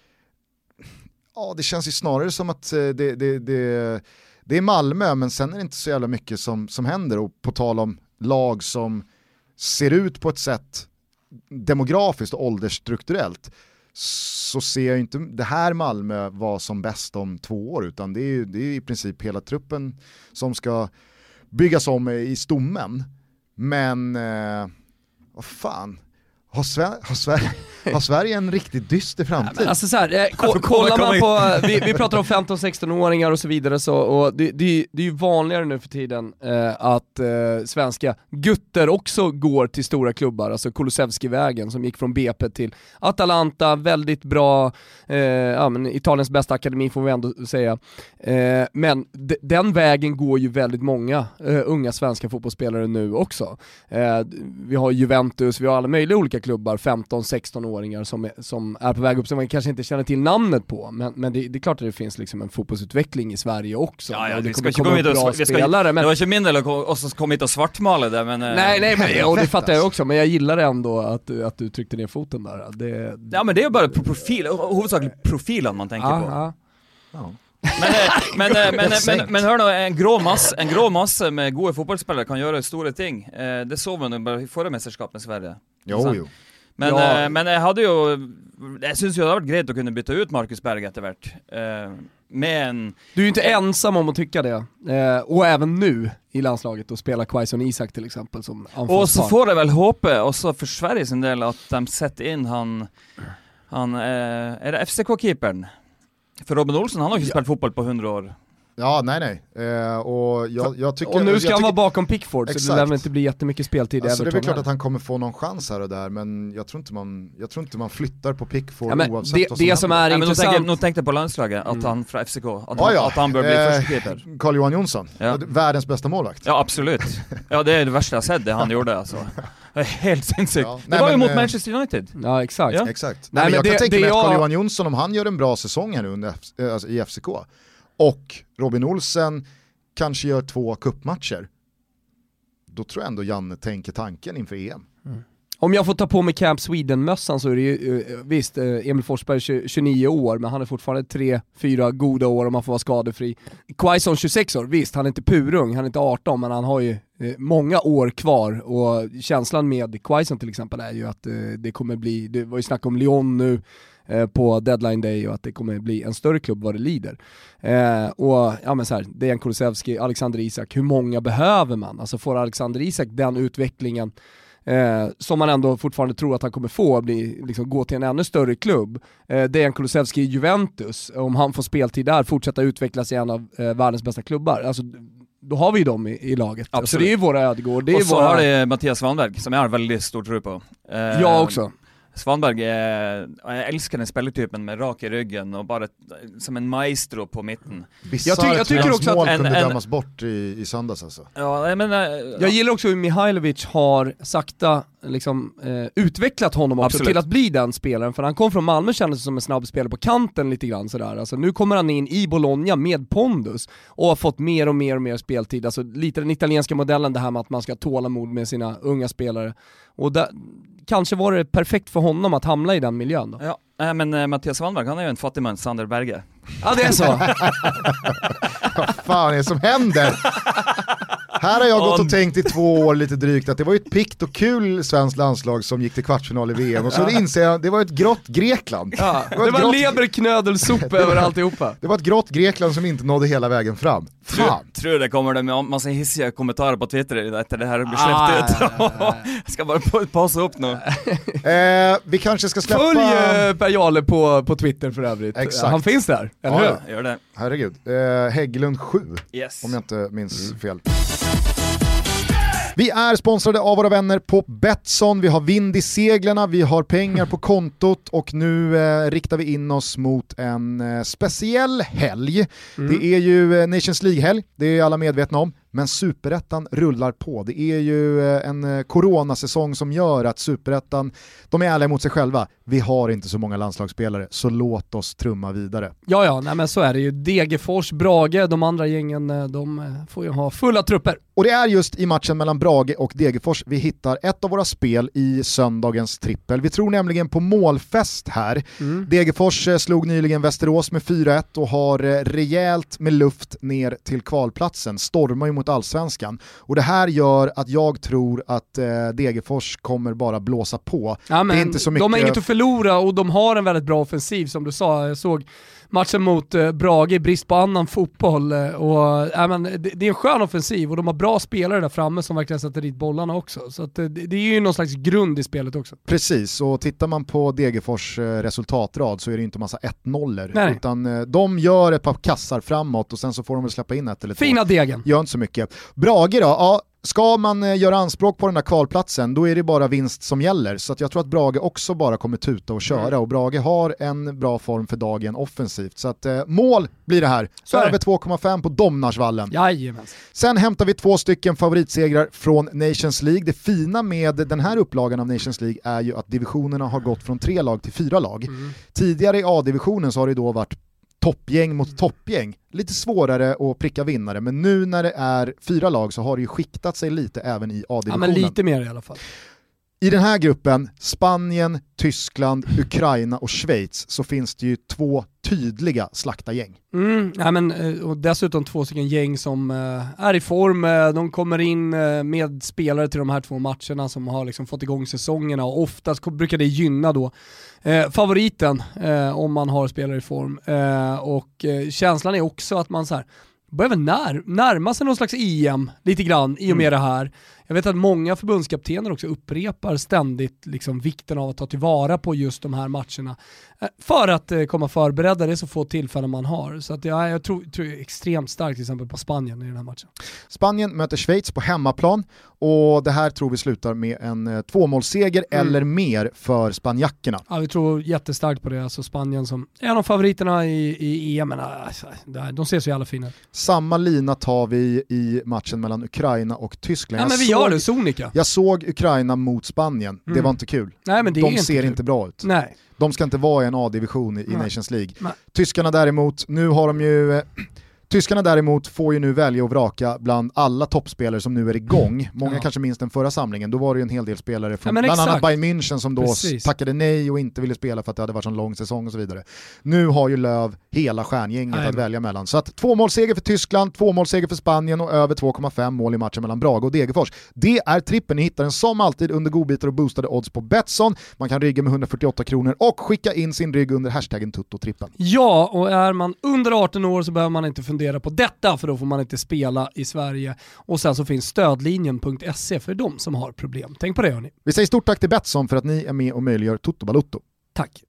ja det känns ju snarare som att eh, det, det, det, det är Malmö men sen är det inte så jävla mycket som, som händer och på tal om lag som ser ut på ett sätt demografiskt och åldersstrukturellt så ser jag inte det här Malmö vara som bäst om två år utan det är, ju- det är i princip hela truppen som ska byggas om i stommen. Men eh, vad fan, har, Sver- har, Sverige, har Sverige en riktigt dyster framtid? Alltså så här, eh, ko- kollar man på, vi, vi pratar om 15-16-åringar och så vidare så, och det, det, det är ju vanligare nu för tiden eh, att eh, svenska gutter också går till stora klubbar, alltså Kulusevski-vägen som gick från BP till Atalanta, väldigt bra, eh, ja, men Italiens bästa akademi får vi ändå säga. Eh, men den vägen går ju väldigt många eh, unga svenska fotbollsspelare nu också. Eh, vi har Juventus, vi har alla möjliga olika klubbar, 15-16-åringar som är, som är på väg upp som man kanske inte känner till namnet på, men, men det, det är klart att det finns liksom en fotbollsutveckling i Sverige också. Ja, ja, Och det vi kommer komma upp bra vi skal, spelare, men Det var ikke min del å ko- også komme hit og svartmale det, men eh, Nej, nej, men, (laughs) och det fattar jag också, men jag gillar ändå att, du- att du tryckte ner foten där. Det, Ja, men det bare pro- profil, hovedsakelig profilene man tenker på. ja. Men, eh, men, eh, men, men, men hør nå, en grå, masse, en grå masse med gode fotballspillere kan gjøre store ting. Eh, det så vi i forrige mesterskap med Sverige. Jo, jo. Men, Ja. men jeg hadde jo Jeg syns jo det hadde vært greit å kunne bytte ut Markus Berg etter hvert. Eh, med en Du är ju inte ensam om att tycka det. Och även nu i landslaget och spela Quaison Isak till exempel som Og så anfallspar. får jeg vel håpe, også for Sverige sin del, at de setter inn han Han Er det FCK-keeperen? For Robin Olsen han har ikke spilt fotball på 100 år. Ja, nej nej. Eh, och jag, jag tycker, och nu ska jag han vara bakom Pickford så det Exakt. lär väl inte bli jättemycket speltid i Alltså det är Everton väl klart att han kommer få någon chans här och där, men jag tror inte man, jag tror inte man flyttar på Pickford Ja, men oavsett det- vad det som är jeg, intressant. nå tenkte jeg på landslaget, at Mm. han fra FCK At han, Ja, ja. at han bør bli Eh, førstekeeper. Carl-Johan Jonsson, Ja. världens bästa målvakt. Ja, absolutt. Ja, det er det verste jeg har sett, det han (laughs) gjorde, er helt sinnssykt. Ja. Det Nej, var men, mot eh, Manchester United. Ja exakt. Ja. Exakt. Nej, Nej, men jag det- kan tänka mig att jag- Carl-Johan Jonsson, om han gör en bra säsong här nu under, eh, alltså i FCK, och Robin Olsen kanske gör två kuppmatcher, då tror jag ändå Janne tänker tanken inför EM. EM. Om jag får ta på mig Camp Sweden-mössan så är det ju, eh, visst, eh, Emil Forsberg 29 år, men han är fortfarande 3-4 goda år om han får vara skadefri. Quaison 26 år, visst han är inte purung, han är inte 18, men han har ju eh, många år kvar och känslan med Quaison till exempel är ju att det kommer bli, det var ju snack om Lyon nu, på deadline day och att det kommer bli en större klubb vad det lider. Eh, och ja men så här, Dejan Kulusevski, Alexander Isak, hur många behöver man? Alltså får Alexander Isak den utvecklingen eh, som man ändå fortfarande tror att han kommer få, bli, liksom, gå till en ännu större klubb. Eh, Dejan Kulusevski i Juventus, om han får speltid där, fortsätta utvecklas i en av eh, världens bästa klubbar. Alltså, då har vi ju dem i, i laget. Absolut. det är ju våra Ödegård, det är Og så våra... har de Mathias Svanberg, som jeg har veldig stor tro på. Eh, Jag också. Svanberg er Jeg elsker den spillertypen med rak i ryggen og bare som en maestro på midten. Bisarrt tycker- jag tycker också att mål en- kunde en- dömas bort i, i söndags alltså. Ja, jeg mener Jag gillar också hur Mihailovic har sakta liksom, eh, utvecklat honom också Absolut. till att bli den spelaren, för han kom från Malmö kändes som en snabb spelare på kanten lite grann sådär. Alltså, nu kommer han in i Bologna med pondus och har fått mer och mer och mer speltid. Alltså, lite den italienska modellen det här med att man ska ha tålamod med sina unga spelare. Och där, kanske var det perfekt för honom att hamna i den miljön då. Ja, eh, men eh, Mathias Svanberg han er jo en fattigmann, Sander Berge. Ja det är så. (laughs) Vad fan är det som händer? (laughs) Här har jag gått och tänkt i två år lite drygt att det var ju ett pikt och kul svenskt landslag som gick till kvartsfinal i VM och så inser jag det var ett grått Grekland. Ja, Det var var grått- (laughs) över alltihopa. Det var ett grått Grekland som inte nådde hela vägen fram. Fan. Tror det kommer det med masse hissige kommentarer på Twitter etter det her blir Ah, sluppet ut. ja, ja, Jeg (laughs) skal bare pa- pause opp nå. Eh, vi kanske ska släppa... Följ eh, Per Jarle på, på Twitter för övrigt. Exakt. Han finns där, eller Ja, hur? ja. Gjør det. Herregud. Eh, Hägglund 7, Yes. om jag inte minns fel. Vi är sponsrade av våra vänner på Betsson, vi har vind i seglarna, vi har pengar på kontot. Och nu eh, riktar vi in oss mot en eh, speciell helg. Det är ju eh, Nations League-helg, det är alla medvetna om, men superettan rullar på. Det är ju eh, en eh, coronasäsong som gör att superettan, de är ärliga mot sig själva, vi har inte så många landslagsspelare, så låt oss trumma vidare. Ja, ja, nej men så är det ju. Degerfors, Brage, de andra gängen, eh, de får ju ha fulla trupper. Och det är just i matchen mellan Brage och Degerfors vi hittar ett av våra spel i söndagens trippel. Vi tror nämligen på målfest här. Degerfors eh, slog nyligen Västerås med 4-1 och har rejält med luft ner till kvalplatsen, stormar ju mot allsvenskan. Och det här gör att jag tror att eh, Degerfors kommer bara blåsa på. Ja, men det är inte så mycket... De har inget att förlora och de har en väldigt bra offensiv som du sa. Jag såg matchen mot eh, Brage i brist på annan fotboll. eh, Och, ja, men, det, det är en skön offensiv och de har bra spelare där framme som verkligen sätter dit bollarna också. Så att, eh, det, det är ju någon slags grund i spelet också. Precis, och tittar man på Degerfors resultatrad så är det inte massa 1-0 Nej. utan de gör ett par kassar framåt och sen så får de väl släppa in ett eller två. Fina degen. Gör inte så mycket. Brage då, ja, ska man eh, göra anspråk på den där kvalplatsen då är det bara vinst som gäller. Så jag tror att Brage också bara kommer tuta och köra Mm. och Brage har en bra form för dagen offensivt. Så att eh, mål blir det här. Så. Över 2,5 på Domnarsvallen. Jajamensan. Sen hämtar vi två stycken favoritsegrar från Nations League. Det fina med den här upplagan av Nations League är ju att divisionerna har gått från tre lag till fyra lag. Tidigare i A-divisionen så har det då varit toppgäng mot toppgäng. Lite svårare att pricka vinnare, men nu när det är fyra lag så har det ju skiktat sig lite även i A-divisionen. men lite mer i alla fall. I den här gruppen, Spanien, Tyskland, Ukraina och Schweiz, så finns det ju två tydliga slaktargäng. Mm, ja, men, eh, och dessutom två stycken gäng som uh, är i form, uh, de kommer in med spelare till de här två matcherna som har liksom fått igång säsongerna och oftast brukar det gynna då favoriten om man har spelare i form. och känslan är också att man så här, börjar väl när, närma sig någon slags EM lite grann i och med mm. det här. Jag vet att många förbundskaptener också upprepar ständigt liksom vikten av att ta tillvara på just de här matcherna. Eh, för att eh, komma förberedda, det är så få tillfällen man har. Så att jag, jag tror, tror extremt starkt till exempel på Spanien i den här matchen. Spanien möter Schweiz på hemmaplan och det här tror vi slutar med en eh, tvåmålsseger mm. eller mer för spanjackerna. Ja, vi tror jättestarkt på det. Alltså Spanien som är en av favoriterna i, i EM, men alltså, de ser så jävla fina ut. Samma lina tar vi i matchen mellan Ukraina och Tyskland. Ja, gör det sonika. Jag såg Ukraina mot Spanien, mm. det var inte kul. Nej, men det de inte ser kul. inte bra ut. Nej. De ska inte vara i en A-division i, i Nations League. Nej. Tyskarna däremot, nu har de ju eh, Tyskarna däremot får ju nu välja och vraka bland alla toppspelare som nu är igång. Många ja. kanske minns den förra samlingen, då var det ju en hel del spelare från ja, bland exakt. annat Bayern München som då Precis. tackade nej och inte ville spela för att det hade varit en lång säsong och så vidare. Nu har ju Löv hela stjärngänget nej. att välja mellan. Så att tvåmålsseger för Tyskland, tvåmålsseger för Spanien och över 2,5 mål i matchen mellan Brage och Degerfors. Det är trippen, ni hittar den som alltid under godbitar och boostade odds på Betsson. Man kan rygga med 148 kronor och skicka in sin rygg under hashtaggen tuttotrippen. Ja, och är man under 18 år så behöver man inte fundera på detta för då får man inte spela i Sverige. Och sen så finns stödlinjen.se för de som har problem. Tänk på det hörni. Vi säger stort tack till Betsson för att ni är med och möjliggör Toto Balutto. Tack.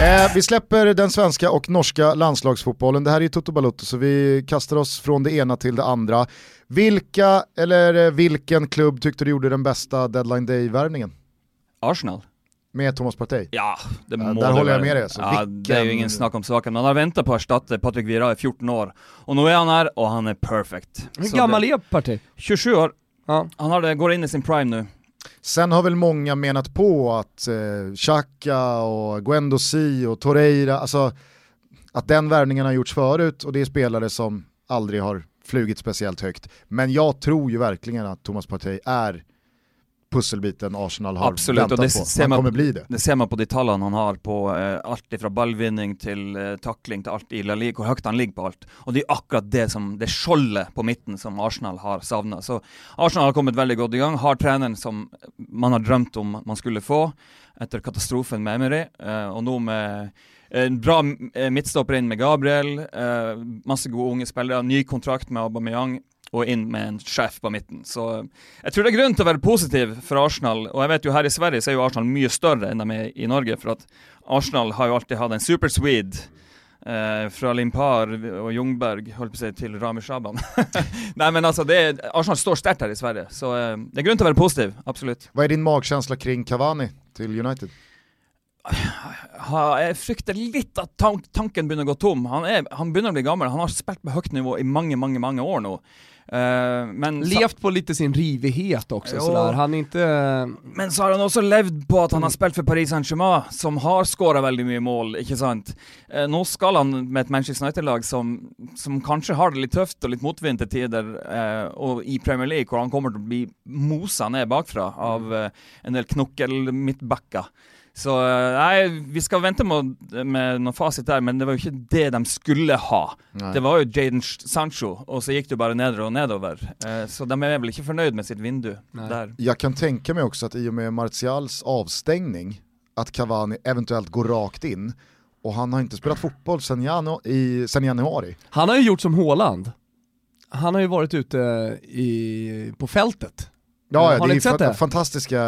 Eh, vi släpper den svenska och norska landslagsfotbollen. Det här är ju Toto Balutto så vi kastar oss från det ena till det andra. Vilka eller eh, vilken klubb tyckte du gjorde den bästa deadline day-värvningen? Arsenal. Med Thomas Partey? Ja, det må Där håller jag med dig. Så ja, vilken... Det är ju ingen snack om saken. Man har väntat på att erstatta Patrik Vieira i 14 år. Och nu är han här och han är perfect. Hur gammal är Partey? 27 år. Ja. Han har, går in i sin prime nu. Sen har väl många menat på att eh, Xhaka och Guendouzi och Torreira, alltså att den värvningen har gjorts förut och det är spelare som aldrig har flugit speciellt högt. Men jag tror ju verkligen att Thomas Partey är pusselbiten Arsenal har Absolut, väntat och det på. Ser man, kommer bli det. Det ser man på detaljerna han har på eh, allt ifrån ballvinning till eh, tackling till allt i La Liga, hur högt han ligger på allt. Och det är akkurat det som, det skjoldet på mitten som Arsenal har savnat. Så Arsenal har kommit väldigt gott igång, har tränaren som man har drömt om man skulle få efter katastrofen med Emery, eh, och nu med en bra eh, mittstopper in med Gabriel, eh, masse gode unge spillere, ny kontrakt med Aubameyang och in med en chef på mitten. Så jag tror det är grunn til å være positiv for Arsenal, og jeg vet jo her i Sverige så är ju Arsenal mycket större än de är i Norge, för att Arsenal har ju alltid hatt en super swede Eh, fra Limpar och Ljungberg, höll på att säga till Rami Shaban. (laughs) Nej men alltså, det är, Arsenal står starkt här i Sverige, så eh, det är grunn til å være positiv, absolutt. Vad är din magkänsla kring Cavani till United? Jeg frykter litt at tanken begynner å gå tom. Han, er, han begynner å bli gammel. Han har spilt på högt nivå i mange, mange, mange år nå. Uh, men Levt på lite sin rivighet också jo, sådär. Han inte... Men så har han också levd på att han har spelat för Paris Saint-Germain, som har skårat väldigt mycket mål, inte sant? Uh, nu ska han med ett Manchester United-lag som, som kanske har det lite tufft och lite motvind till tider, uh, och i Premier League, där han kommer att bli mosad ner bakifrån av uh, en del knokkel mittbackar. Så nei, vi skal vente med, med noen fasit der, men det var jo ikke det de skulle ha. Nej. Det var jo Jaden Sancho, og så gikk det bare nedover og nedover. Eh, så de er vel ikke fornøyd med sitt vindu der. Jag kan tänka mig också att i och med Martials avstängning, att Cavani eventuellt går rakt in, och han har inte spelat fotboll sedan januari. Sen januari. Han har ju gjort som Håland. Han har ju varit ute i, på fältet Ja, ja det är det? fantastiska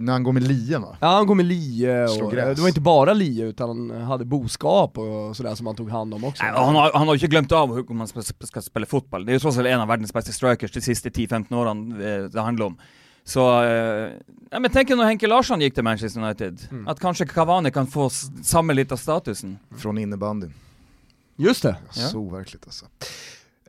när han går med lien va? Ja han går med lie och det var inte bara lie utan han hade boskap och sådär som han tog hand om också. Nej, han, har, han har inte glömt av hur man ska, ska spela fotboll, det är ju trots allt en av världens bästa strikers de sista 10-15 åren eh, det handlar om. Så, eh, ja, men tänk när Henke Larsson gick till Manchester United, mm. att kanske Cavani kan få samma lite av statusen. Från innebandyn. Just det. Ja. Så overkligt alltså.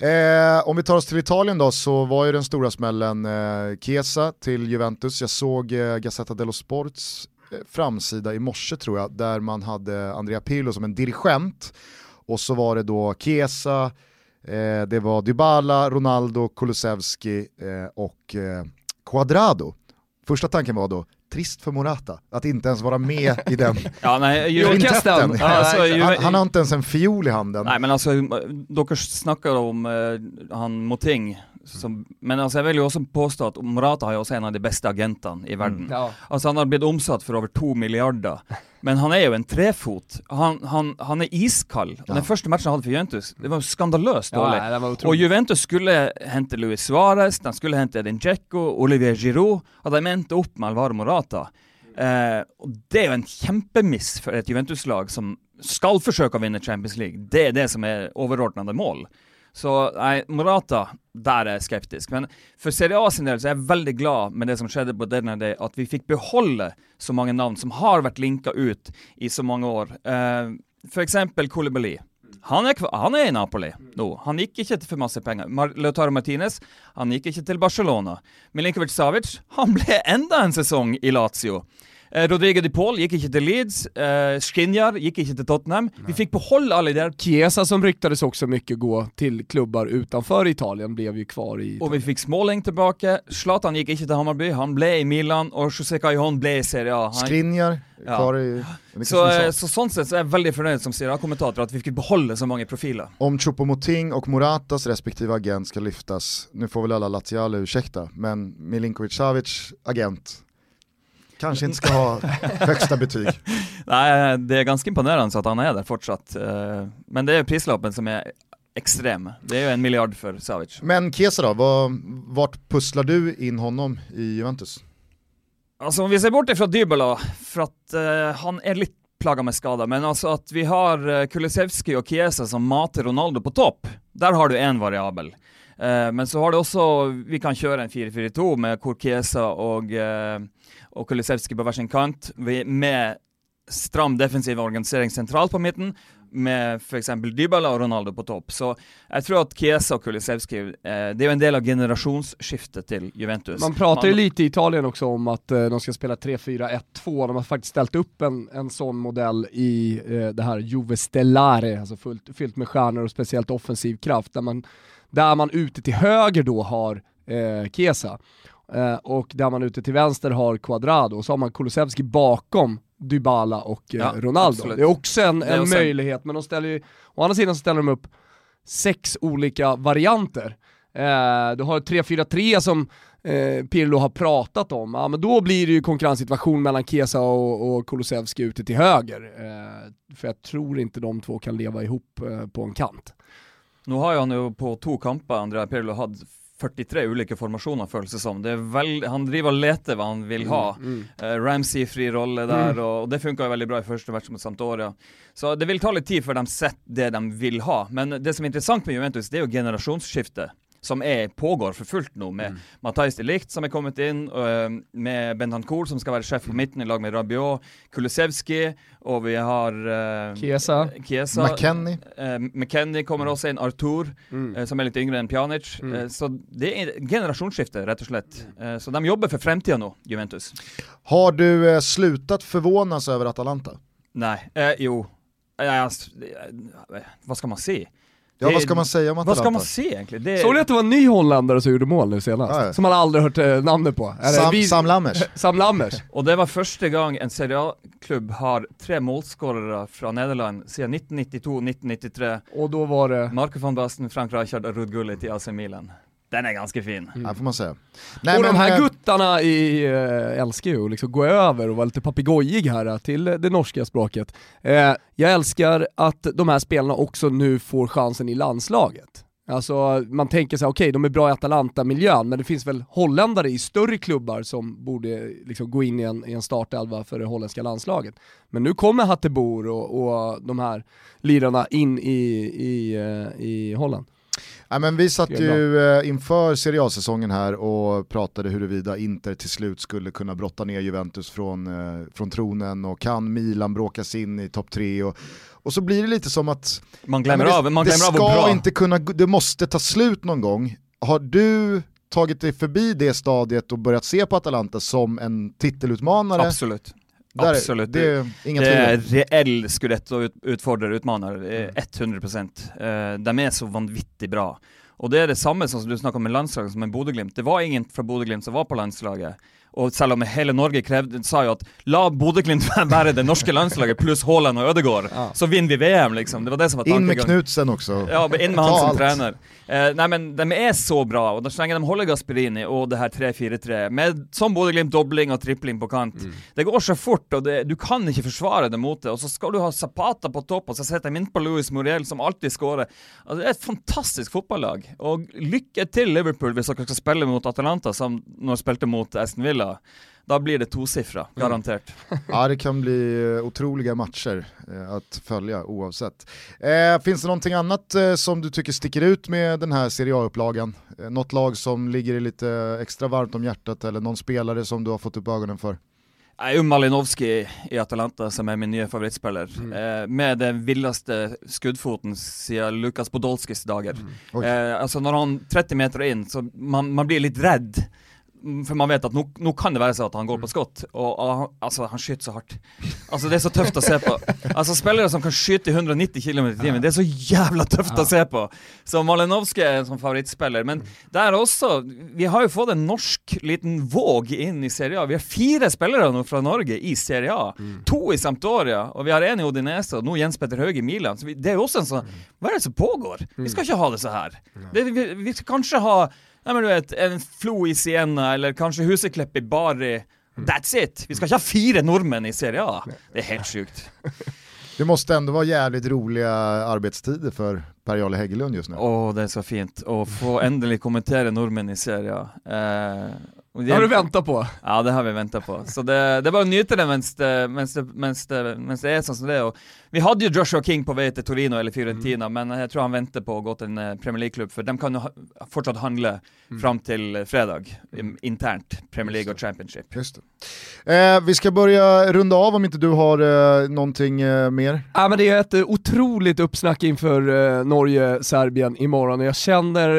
Eh, om vi tar oss till Italien då så var ju den stora smällen eh, Chiesa till Juventus. Jag såg eh, Gazzetta dello Sports eh, framsida i morse tror jag, där man hade Andrea Pirlo som en dirigent. Och så var det då Chiesa, eh, det var Dybala, Ronaldo, Kulusevski eh, och eh, Quadrado Första tanken var då, trist för Morata, att inte ens vara med i den (laughs) Ja, nej, ju, (laughs) kvintetten. Ja, alltså, ju- han, han har inte ens en fiol i handen. Nei, men altså, dere snakker om eh, han Moting, som, men altså, jeg vil jo også påstå at Morata har jo også en av de beste agentene i verden. Ja. Altså, han har blitt omsatt for over to milliarder, (laughs) men han er jo en trefot. Han, han, han er iskald. Ja. Den første matchen han hadde for Juventus, det var jo skandaløst Ja, dårlig. det var Og. Juventus skulle hente Luis Suárez, de skulle hente Edin Dzeko, Olivier Giroud, og de endte opp med Alvaro Morata. Eh, og Det er jo en kjempemiss for et Juventus-lag som skal forsøke å vinne Champions League. Det er det som er overordnede mål. Så nej, Morata, där är jeg skeptisk. Men för Serie A sin del så är jag väldigt glad med det som skedde på denne day, att vi fick behålla så många namn som har varit linka ut i så många år. Uh, för exempel Koulibaly. Han är han är i Napoli nå. Han gikk ikke til for masse penger. Mar Lautaro Martinez han gikk ikke til Barcelona. Milinkovic Savic han blev enda en säsong i Lazio. Eh, Rodrigo de Paul gikk ikke til Leeds. Eh, Skriniar gikk ikke til Tottenham. Vi fikk beholde alle de der Chiesa som ryktades också mycket gå till klubbar utanför Italien blev ju kvar i Og vi fikk Smalling tilbake. Zlatan gikk ikke til Hammarby, han ble i Milan. Og José Callejon ble i Serie A. Han, Skriniar, Ja. kvar i... det så, eh, vi så sånn sett så er jeg veldig fornøyd som Serie A-kommentator at vi fikk beholde så mange profiler. Om Choupo-Moting och Moratas respektive agent ska lyftas, nu får väl alla Laziale ursäkta, men Milinkovic Savic agent kanske inte ska ha högsta betyg. (laughs) Nei, det er ganske imponerende at han er der fortsatt. Eh, Men det er prislappen som er ekstrem. Det er jo en milliard for Savic. Men Kesa då, vad, vart pusslar du in honom i Juventus? Altså, om vi ser bort fra Dybala, for at eh, han er litt plaga med skader, men altså at vi har uh, Kulisevski og Chiesa som mater Ronaldo på topp, der har du én variabel. Eh, men så har du også Vi kan kjøre en 4-4-2 med Chiesa og, uh, og Kulisevski på hver sin kant, med stram defensiv organisering sentralt på midten, med f.eks. Dybala og Ronaldo på topp. Så jeg tror at Chiesa og Kulisevski eh, Det er jo en del av generasjonsskiftet til Juventus. Man pratar ju lite i Italien också om att eh, de ska spela 3-4-1-2, de har faktiskt ställt upp en, en sån modell i eh, det här Juve Stellare, alltså fullt, fyllt med stjärnor och speciellt offensiv kraft, där man, där man ute till höger då har eh, Chiesa, eh, och där man ute till vänster har Quadrado, och så har man Kulusevski bakom Dybala och eh, Ja, Ronaldo. absolut. Det är också en, en också möjlighet, men de ställer ju, å andra sidan så ställer de upp sex olika varianter. Eh, du har 3-4-3 som eh, Pirlo har pratat om, ja, men då blir det ju konkurrenssituation mellan Chiesa och, och Kulusevski ute till höger. Eh, för jag tror inte de två kan leva ihop eh, på en kant. Nå har jo han jo på to kamper Andrea Pirlo hatt 43 ulike formasjoner, føles det som. Det er vel, han driver og leter hva han vil ha. Mm. Eh, Ramsey fri rolle der, og, og det funka veldig bra i første match mot Sampdoria. Så det vil ta litt tid før de setter det de vil ha. Men det som er interessant med Juventus, det er jo generasjonsskiftet. Som er, pågår for fullt nå, med Mm. Matais de Ligt som er kommet inn, og, med Bentancour som skal være sjef på midten i lag med Rabiot, Kulusevski, og vi har eh, Chiesa. Chiesa. McKennie. Eh, McKennie kommer også inn, Artur, Mm. eh, som er litt yngre enn Pjanic. Mm. Eh, så det er generasjonsskifte, rett og slett. Eh, så de jobber for fremtida nå, Juventus. Har du eh, slutat förvånas över Atalanta? Eh, jo eh, eh, Hva skal man si? Ja, Det- vad ska man säga om Atalanta? skal man si, egentlig? Det, Såg ni att det var en ny holländare som gjorde mål nu senast? Ja, ja. Som man aldrig hört eh, namnet på. Sam, vi- Sam Lammers. (laughs) Sam Lammers. (laughs) Og det var første gang en Serie A-klubb har tre målskårere fra Nederland siden 1992-1993. Och då var det... Marco van Basten, Frank Rijkaard og Ruud Gullit i AC Milan. Den er ganske fin. Ja, får man säga. och de här eh, guttarna i, eh, älskar ju att liksom gå över och vara lite papegojig här eh, till det norska språket. Eh, jag älskar att de här spelarna också nu får chansen i landslaget. Alltså man tänker sig, okej de är bra i Atalanta-miljön, men det finns väl holländare i större klubbar som borde liksom gå in i en, i en startelva för det holländska landslaget. Men nu kommer Hattebor och, och de här lirarna in i, i, i Holland. Ja, men vi satt Det ju eh, inför Serie A-säsongen här och pratade huruvida Inter till slut skulle kunna brotta ner Juventus från, eh, från tronen och kan Milan bråka sig in i topp tre och, och så blir det lite som att Man glemmer Ja, men av, man det glemmer av ska bra inte kunna, det måste ta slut någon gång. Har du tagit dig förbi det stadiet och börjat se på Atalanta som en titelutmanare? Absolutt. Där, absolutt. Det är inga Det tvivel. reell skudetto-utfordrer, utmanner. Mm. eh, 100 Eh, De er så vanvittig bra. Og det er det samme som du snakka om med landslaget, som med Bodø-Glimt. Det var ingen fra Bodø-Glimt som var på landslaget. Og selv om hele Norge krevde, sa jo at la Bodø-Glimt være (laughs) det norske landslaget pluss Haaland og Ødegaard, så vinner vi VM, liksom. Det var det som var In med tankegangen. Knutsen också. Ja, men in med han som trener. Eh, nei, men de er så bra, og så lenge de holder Gasperini og det her 3-4-3, med som Bodø-Glimt dobling og tripling på kant, det går så fort, og det, du kan ikke forsvare det mot det. Og så skal du ha Zapata på topp, og så setter de inn på Louis Muriel, som alltid skårer. Altså, det er et fantastisk fotballag. Og lykke til Liverpool hvis dere skal spille mot Atalanta, som de spilte mot Aston Villa. Da blir det tosifra, garantert. (laughs) Ja, det kan bli eh, otroliga matcher eh, att följa oavsett. Eh, finns det någonting annat eh, som du tycker sticker ut med den här Serie A-upplagan? Eh, något lag som ligger lite extra varmt om hjärtat eller någon spelare som du har fått upp ögonen för? Er jo Malinovskij i Atalanta, som er min nye favorittspiller. Eh, med den villeste skuddfoten siden Lukas Podolskis dager. Oj. Eh, altså Når han 30 meter inn, så man, man blir litt redd. Mm, For man vet at nå, nå kan det være så at han går på skott, og, og han, altså, han skyter så hardt. Altså Det er så tøft å se på. Altså Spillere som kan skyte i 190 km i timen, det er så jævla tøft å se på. Så Malinovskij er en sånn favorittspiller. Men der også Vi har jo fått en norsk liten våg inn i Serie A. Vi har fire spillere nå fra Norge i Serie A. To i Sampdoria, og vi har en i Odinese, og nå Jens Petter Hauge i Milan. Så vi, det jo også en sånn Hva er det som pågår? Vi skal ikke ha det så her. Det, vi, vi skal kanskje ha Nei, men du vet, En Flo i Siena, eller kanskje Huseklepp i Bari. That's it! Vi skal ikke ha fire nordmenn i Serie A. Det er helt sjukt. (laughs) Det måste ändå vara jävligt roliga arbetstider för Per-Jarle Hägglund just nu. Å, det er så fint å få endelig kommentere nordmenn i Serie A. Eh, Det har du väntat på. Ja, det har vi venta på. Så det, det er bare å nyte det mens det, mens, det, mens, det, mens det er sånn som det. Og vi hadde jo Joshua King på vei til Torino eller Fiorentina, men jeg tror han venter på å gå til en eh, Premier League-klubb, for de kan jo ha, fortsatt handle fram til eh, fredag, im- internt. Premier League og Championship. Just det. Eh, vi ska börja runda av om inte du har eh, någonting eh, mer. Ja, men det är ett eh, otroligt uppsnack inför eh, Norge-Serbien imorgon. Jag känner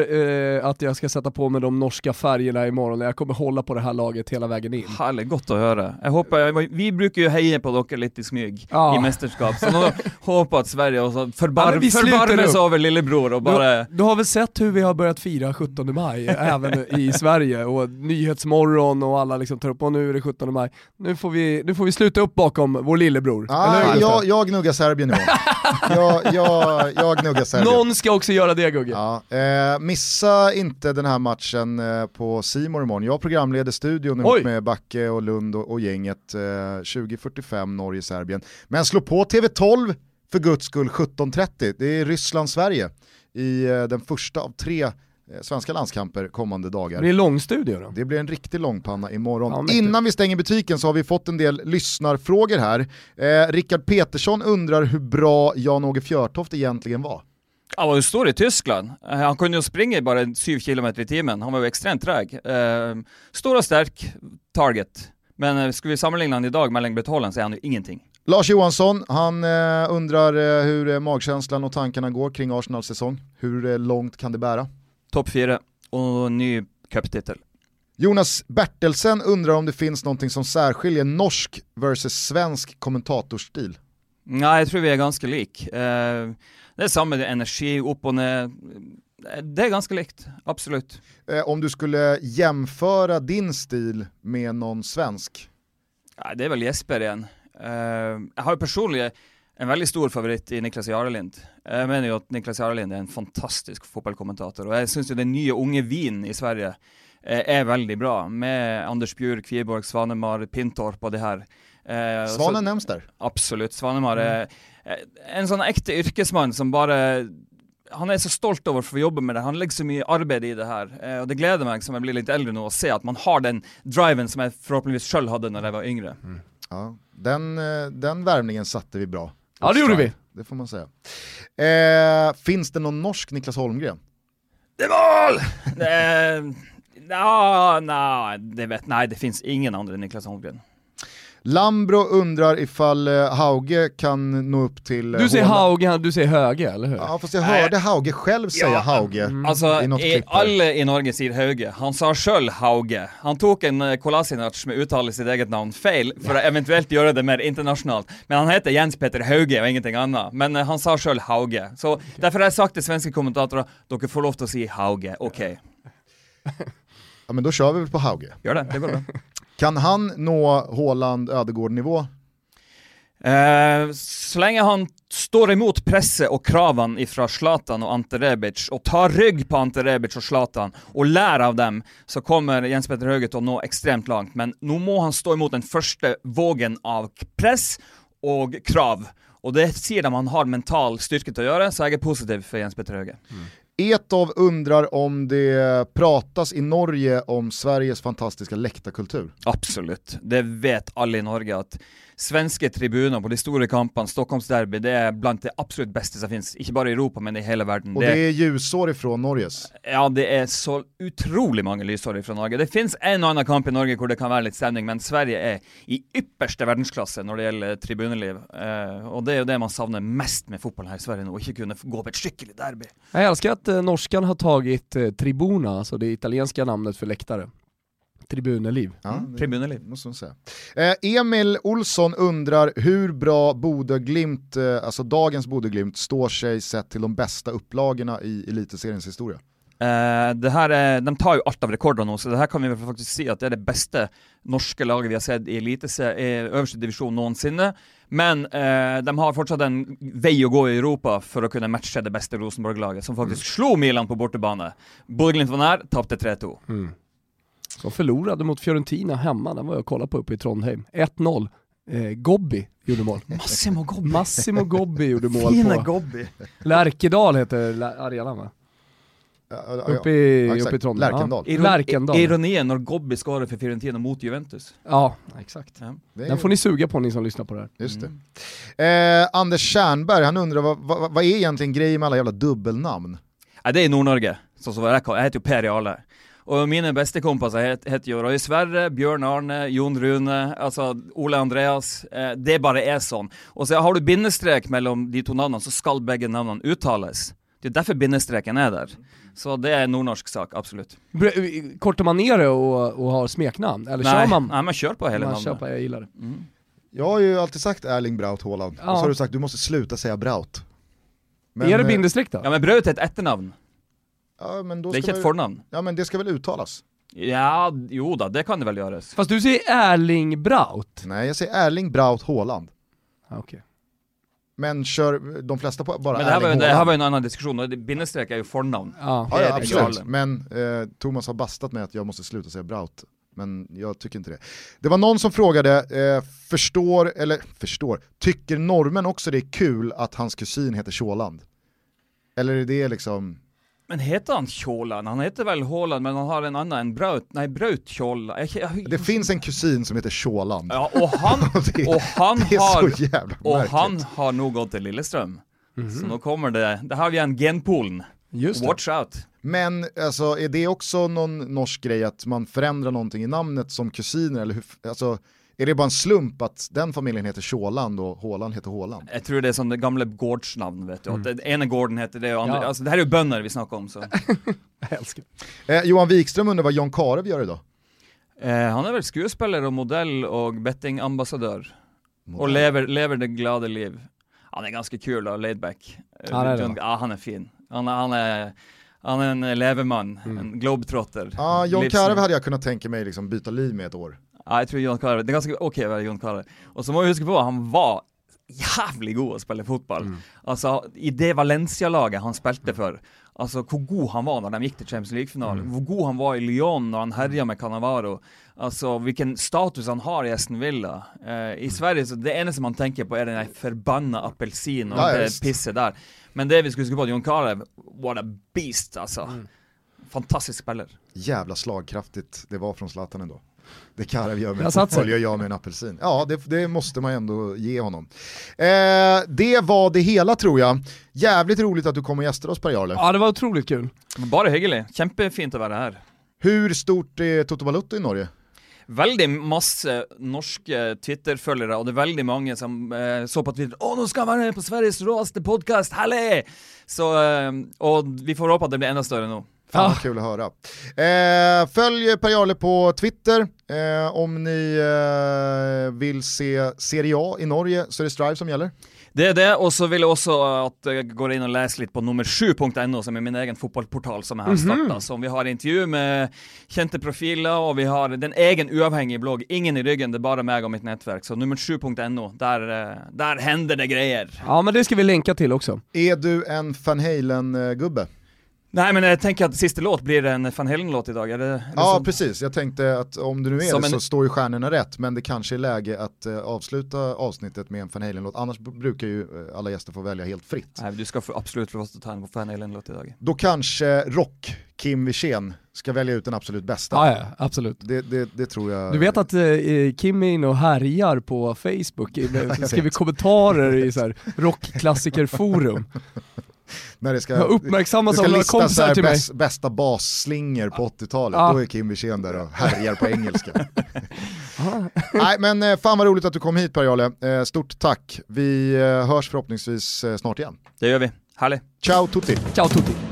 eh, att jag ska sätta på mig de norska färgerna imorgon. Jag kommer hålla på det här laget hela vägen in. Herlig, godt å høre. Jeg håper, Vi bruker jo heie på dere litt i smyg Ja. i mesterskap, så nå håper at Sverige Ja, seg over lillebror og Du, bare du har väl sett hur vi har börjat fira 17 maj, även i Sverige, och Nyhetsmorgon och alla liksom tar upp, och nu är det 17 maj. Nu får vi, nu får vi sluta upp bakom vår lillebror. Ah, Eller hur, jag, jag gnuggar Serbien jag, jag, jag gnuggar Serbien. Någon ska också göra det Gugge. Ja, eh, missa inte den här matchen eh, på Simor imorgon. Jag programleder studion ihop Oj. med Backe och Lund och, och gänget eh, 20.45 Norge-Serbien. Men slå på TV12 för guds skull 17.30. Det är Ryssland-Sverige i eh, den första av tre eh, svenska landskamper kommande dagar. Det blir långstudio då. Det blir en riktig långpanna imorgon. Ja. Innan vi stänger butiken så har vi fått en del lyssnarfrågor här. Eh, Rickard Petersson undrar hur bra Jan-Åge Fjörtoft egentligen var. Han var jo stor i Tyskland. Eh, Han kunne jo springe bare 7 km i timen. Han var jo ekstremt treg. Eh, stor og sterk target. Men eh, skulle vi sammenligne han i dag med Haaland, så er han jo ingenting. Lars Johansson, han eh, undrar hur magkänslan och tankarna går kring Arsenals säsong. Hur långt kan det bära? Topp fire og ny cuptittel. Jonas Bertelsen undrar om det finns någonting som särskiljer norsk versus svensk kommentatorstil. Nei, jeg tror vi er ganske like. Det er samme er energi, og ned. Eh, Det er ganske likt, absolutt. Eh, om du skulle jämföra din stil med någon svensk? Det er vel Jesper igjen. Eh, jeg har jo personlig en veldig stor favoritt i Niklas Jarelind. Jeg mener jo at Niklas Jarelind er en fantastisk fotballkommentator, og jeg syns jo den nye unge vinen i Sverige eh, er veldig bra, med Anders Bjurk, Kviborg, Svanemar, Pintorp og det her. Eh, så- Svanen nämns där. Absolutt. Svanemar er eh, en sånn ekte yrkesmann som bare han er så stolt over å få jobbe med det. Han legger så mye arbeid i det her. Eh, og Det gleder meg som jeg blir litt eldre nå, å se at man har den driven som jeg forhåpentligvis sjøl hadde når jeg var yngre. Ja, den, eh, den värvningen satte vi bra. Ja, det gjorde vi. Det får man säga. Eh, finns det någon norsk Niklas Holmgren? Det var det, (laughs) ja, nei, det vet, det fins ingen andre enn Niklas Holmgren. Lambro undrar ifall eh, Hauge kan nå upp till... eh, Du säger. Hauge, du säger Höge, eller hur? Ja fast jag hörde Hauge själv säga Hauge Altså, i något i, klipp alle i Norge sier Hauge. Han sa sjøl Hauge. Han tok en Kolasinac med uttale sitt eget navn feil, for å eventuelt gjøre det mer internasjonalt. Men han heter Jens Petter Hauge og ingenting annet. Men han sa sjøl Hauge. Så derfor har jeg sagt til svenske kommentatorer dere får lov å si Hauge. OK. Ja men då kör vi väl på Hauge. Gjør det. Det går bra. (laughs) Kan han nå Haaland Ödegård-nivå? Eh, så lenge han står imot presset og kravene fra Zlatan og Ante Rebic, og tar rygg på Ante Rebic og Zlatan, og lærer av dem, så kommer Jens Petter til å nå ekstremt langt. Men nå må han stå imot den første vågen av press og krav. Og det sier de han har mental styrke til å gjøre, så jeg er positiv for Jens Petter Hauge. Etov undrar om det pratas i Norge om Sveriges fantastiska läktarkultur. Absolut, Det vet alla i Norge att svenske tribuner på de store kampene, Stockholmsderby, det er blant det absolutt beste som finnes. Ikke bare i Europa, men i hele verden. Och det är ljusår ifrån Norges. Ja, det er så utrolig mange lysår fra Norge. Det finnes en og annen kamp i Norge hvor det kan være litt stemning, men Sverige er i ypperste verdensklasse når det gjelder tribuneliv. Eh, og det er jo det man savner mest med fotball her i Sverige nå, å ikke kunne gå på et skikkelig derby. Jag älskar att eh, norskan har tagit eh, tribuna, alltså det italienska namnet för läktare. Tribuneliv. Ja, det Tribuneliv. måste man säga. Eh, Emil Olsson undrar hur bra Bodö-Glimt, eh, alltså dagens Bodö-Glimt, står sig sett till de bästa upplagorna i elitseriens historia. Eh, det her er, de tar jo alt av rekorder nå, så det her kan vi vel faktisk si at det er det beste norske laget vi har sett i elitese, i øverste divisjon noensinne. Men eh, de har fortsatt en vei å gå i Europa for å kunne matche det beste Rosenborg-laget, som faktisk slo Milan på bortebane. Bodø-Glimt var nær, tapte 3-2. De förlorade mot Fiorentina hemma, den var jag och kollade på uppe i Trondheim. 1-0. Eh, Gobbi gjorde mål. Massimo Gobbi. Massimo Gobbi gjorde mål Fine på Gobbi. Lärkedal heter arenan va? Ja, ja, ja. Uppe i, Ja, uppe i Trondheim. Lärkendal. Ja. Lärkendal. Ironien når Gobbi skårer for Fiorentina mot Juventus. Ja, exakt. Ja. Är- Den får ni suga på ni som lyssnar på det här. Just det. Eh, Anders Tjernberg, han undrar vad, vad, vad är egentligen grejen med alla jävla dubbelnamn? Nei, det i Nord-Norge. Jeg, kan- jeg heter jo Per Jarle. Og mine bestekompiser het, heter jo Roy Sverre, Bjørn Arne, Jon Rune, altså Ole Andreas. Eh, det bare er sånn. Og så har du bindestrek mellom de to navnene, så skal begge navnene uttales. Det er derfor bindestreken er der. Så det er en nordnorsk sak, absolutt. Br- Kortar man ner det och, och har smeknamn? Eller Nei, kör man? nei, men kjør på hele man navnet. kör på, jag gillar det. Jag har ju alltid sagt Erling Braut Haaland, Ja. och så har du sagt du måste sluta säga Braut. Men, är det eh, bindestreck då? Ja, men Braut er et etternavn. Ja, men då Det er ska ikke et väl- fornavn. Ja men det ska väl uttalas? Ja, jo da, det kan det vel gjøres. Fast du säger Erling Braut? Nej, jag säger Erling Braut Haaland. Ja, Okej. Men kör de flesta på bara Men det var, jo- Erling det her Haaland? var jo en annen diskusjon, og det- bindestrek er jo fornavn. Ja. Ja, ja det är absolut. Men eh, Thomas har bastat med att jag måste sluta säga Braut. Men jag tycker inte det. Det var någon som frågade, eh, förstår, eller förstår, tycker normen också det är kul att hans kusin heter Tjåland? Eller är det liksom, Men heter han Tjåland? Han heter vel Haaland, men han har en annen enn Braut. Nei, Braut jeg, det finns en kusin som heter Tjåland. Ja, og han, (laughs) det, og han det är har så jävla Og märkligt. han har nå gått til Lillestrøm. Så nå kommer det Der har vi en genpolen. Just det. Watch out. Men alltså, är det också någon norsk grej att man förändrar någonting i namnet som kusiner? Eller hur, alltså, är det bara en slump att den familjen heter Tjåland och Håland heter Håland? Jeg tror det er sånn det gamle gårdsnavn, vet du. At den ene gården heter det, og andre Ja. Altså, det her er jo bønder vi snakker om, så (laughs) Jag älskar Eh, Johan Wikström undrar vad John Karev gör idag? eh, Han er vel skuespiller og modell og bettingambassadør. Og lever, lever det glade liv. Han er ganske kul og laidback. Det er det. John- ja, han er fin. Han han er, han er en levemann, en globetrotter. Mm. Ja, John Livs- Karev hade jag kunnat tänka mig liksom byta liv med ett år. Ja, jeg tror John Carew. Det er ganske ok å være John Carew. Og så må vi huske på han var jævlig god å spille fotball. Altså, i det Valencia-laget han spilte for, altså hvor god han var når de gikk til Champions League-finalen, hvor god han var i Lyon når han herja med Canavaro, altså hvilken status han har i Aston Villa. Eh, I Sverige så det eneste man tenker på er den forbanna appelsin og Ja, det pisset der. Men det vi skulle huske på, at John Carew, what a beast, altså. Fantastisk spiller. Jävla slagkraftigt det var från Zlatan ändå. Det Karev gör med fotboll gör jag med en apelsin. Ja, det, det måste man ändå ge honom. Eh, det var det hela tror jag. Jävligt roligt att du kom och gästade oss Per Jarle. Ja det var otroligt kul. Bare hyggelig. Kjempefint å være her. Hur stort är Toto Balutto i Norge? Veldig masse norske Twitter-følgere, og det er veldig mange som eh, så på Twitter Å, nå skal han være med på Sveriges råeste podkast! Herlig! Så, eh, og vi får håpe at det blir enda større nå. Fan vad kul att höra. Eh, följ Per Jarle på Twitter. Eh, om ni eh, vill se Serie A i Norge så är det Strive som gäller. Det är det, och så vill jag också att jag går in och läser lite på nummer7.no som är min egen fotbollsportal som är här startat. Så vi har intervju med kända profiler och vi har den egen oavhängig blogg, ingen i ryggen, det är bara mig och mitt nätverk. Så nummer7.no, där, eh, där händer det grejer. Ja men det ska vi länka till också. Är du en Van Halen-gubbe? Nej men jag tänker att sista låt blir en Van Halen-låt idag, är det, är det Ja så? precis, jag tänkte att om du nu är Som det en- så står ju stjärnorna rätt, men det kanske är läge att eh, avsluta avsnittet med en Van Halen-låt, annars brukar ju eh, alla gäster få välja helt fritt. Nej, du ska få, absolut få ta en Van Halen-låt idag. Då kanske Rock, Kim Wirsén, ska välja ut den absolut bästa. Ja, ja absolut. Det, det, det tror jag. Du vet att eh, Kim är inne och härjar på Facebook, (laughs) skriver kommentarer i så här rockklassikerforum. (laughs) (laughs) när det ska, Jag uppmärksammas det av ska listas så här till mig. bäst, bästa basslingor på 80-talet, Ja. då är Kim Wirsén där och härjar på engelska. (laughs) Nej men eh, fan vad roligt att du kom hit Per-Jarle, eh, stort tack. Vi eh, hörs förhoppningsvis snart igen. Det gör vi. Härligt. Ciao tutti! Ciao tutti!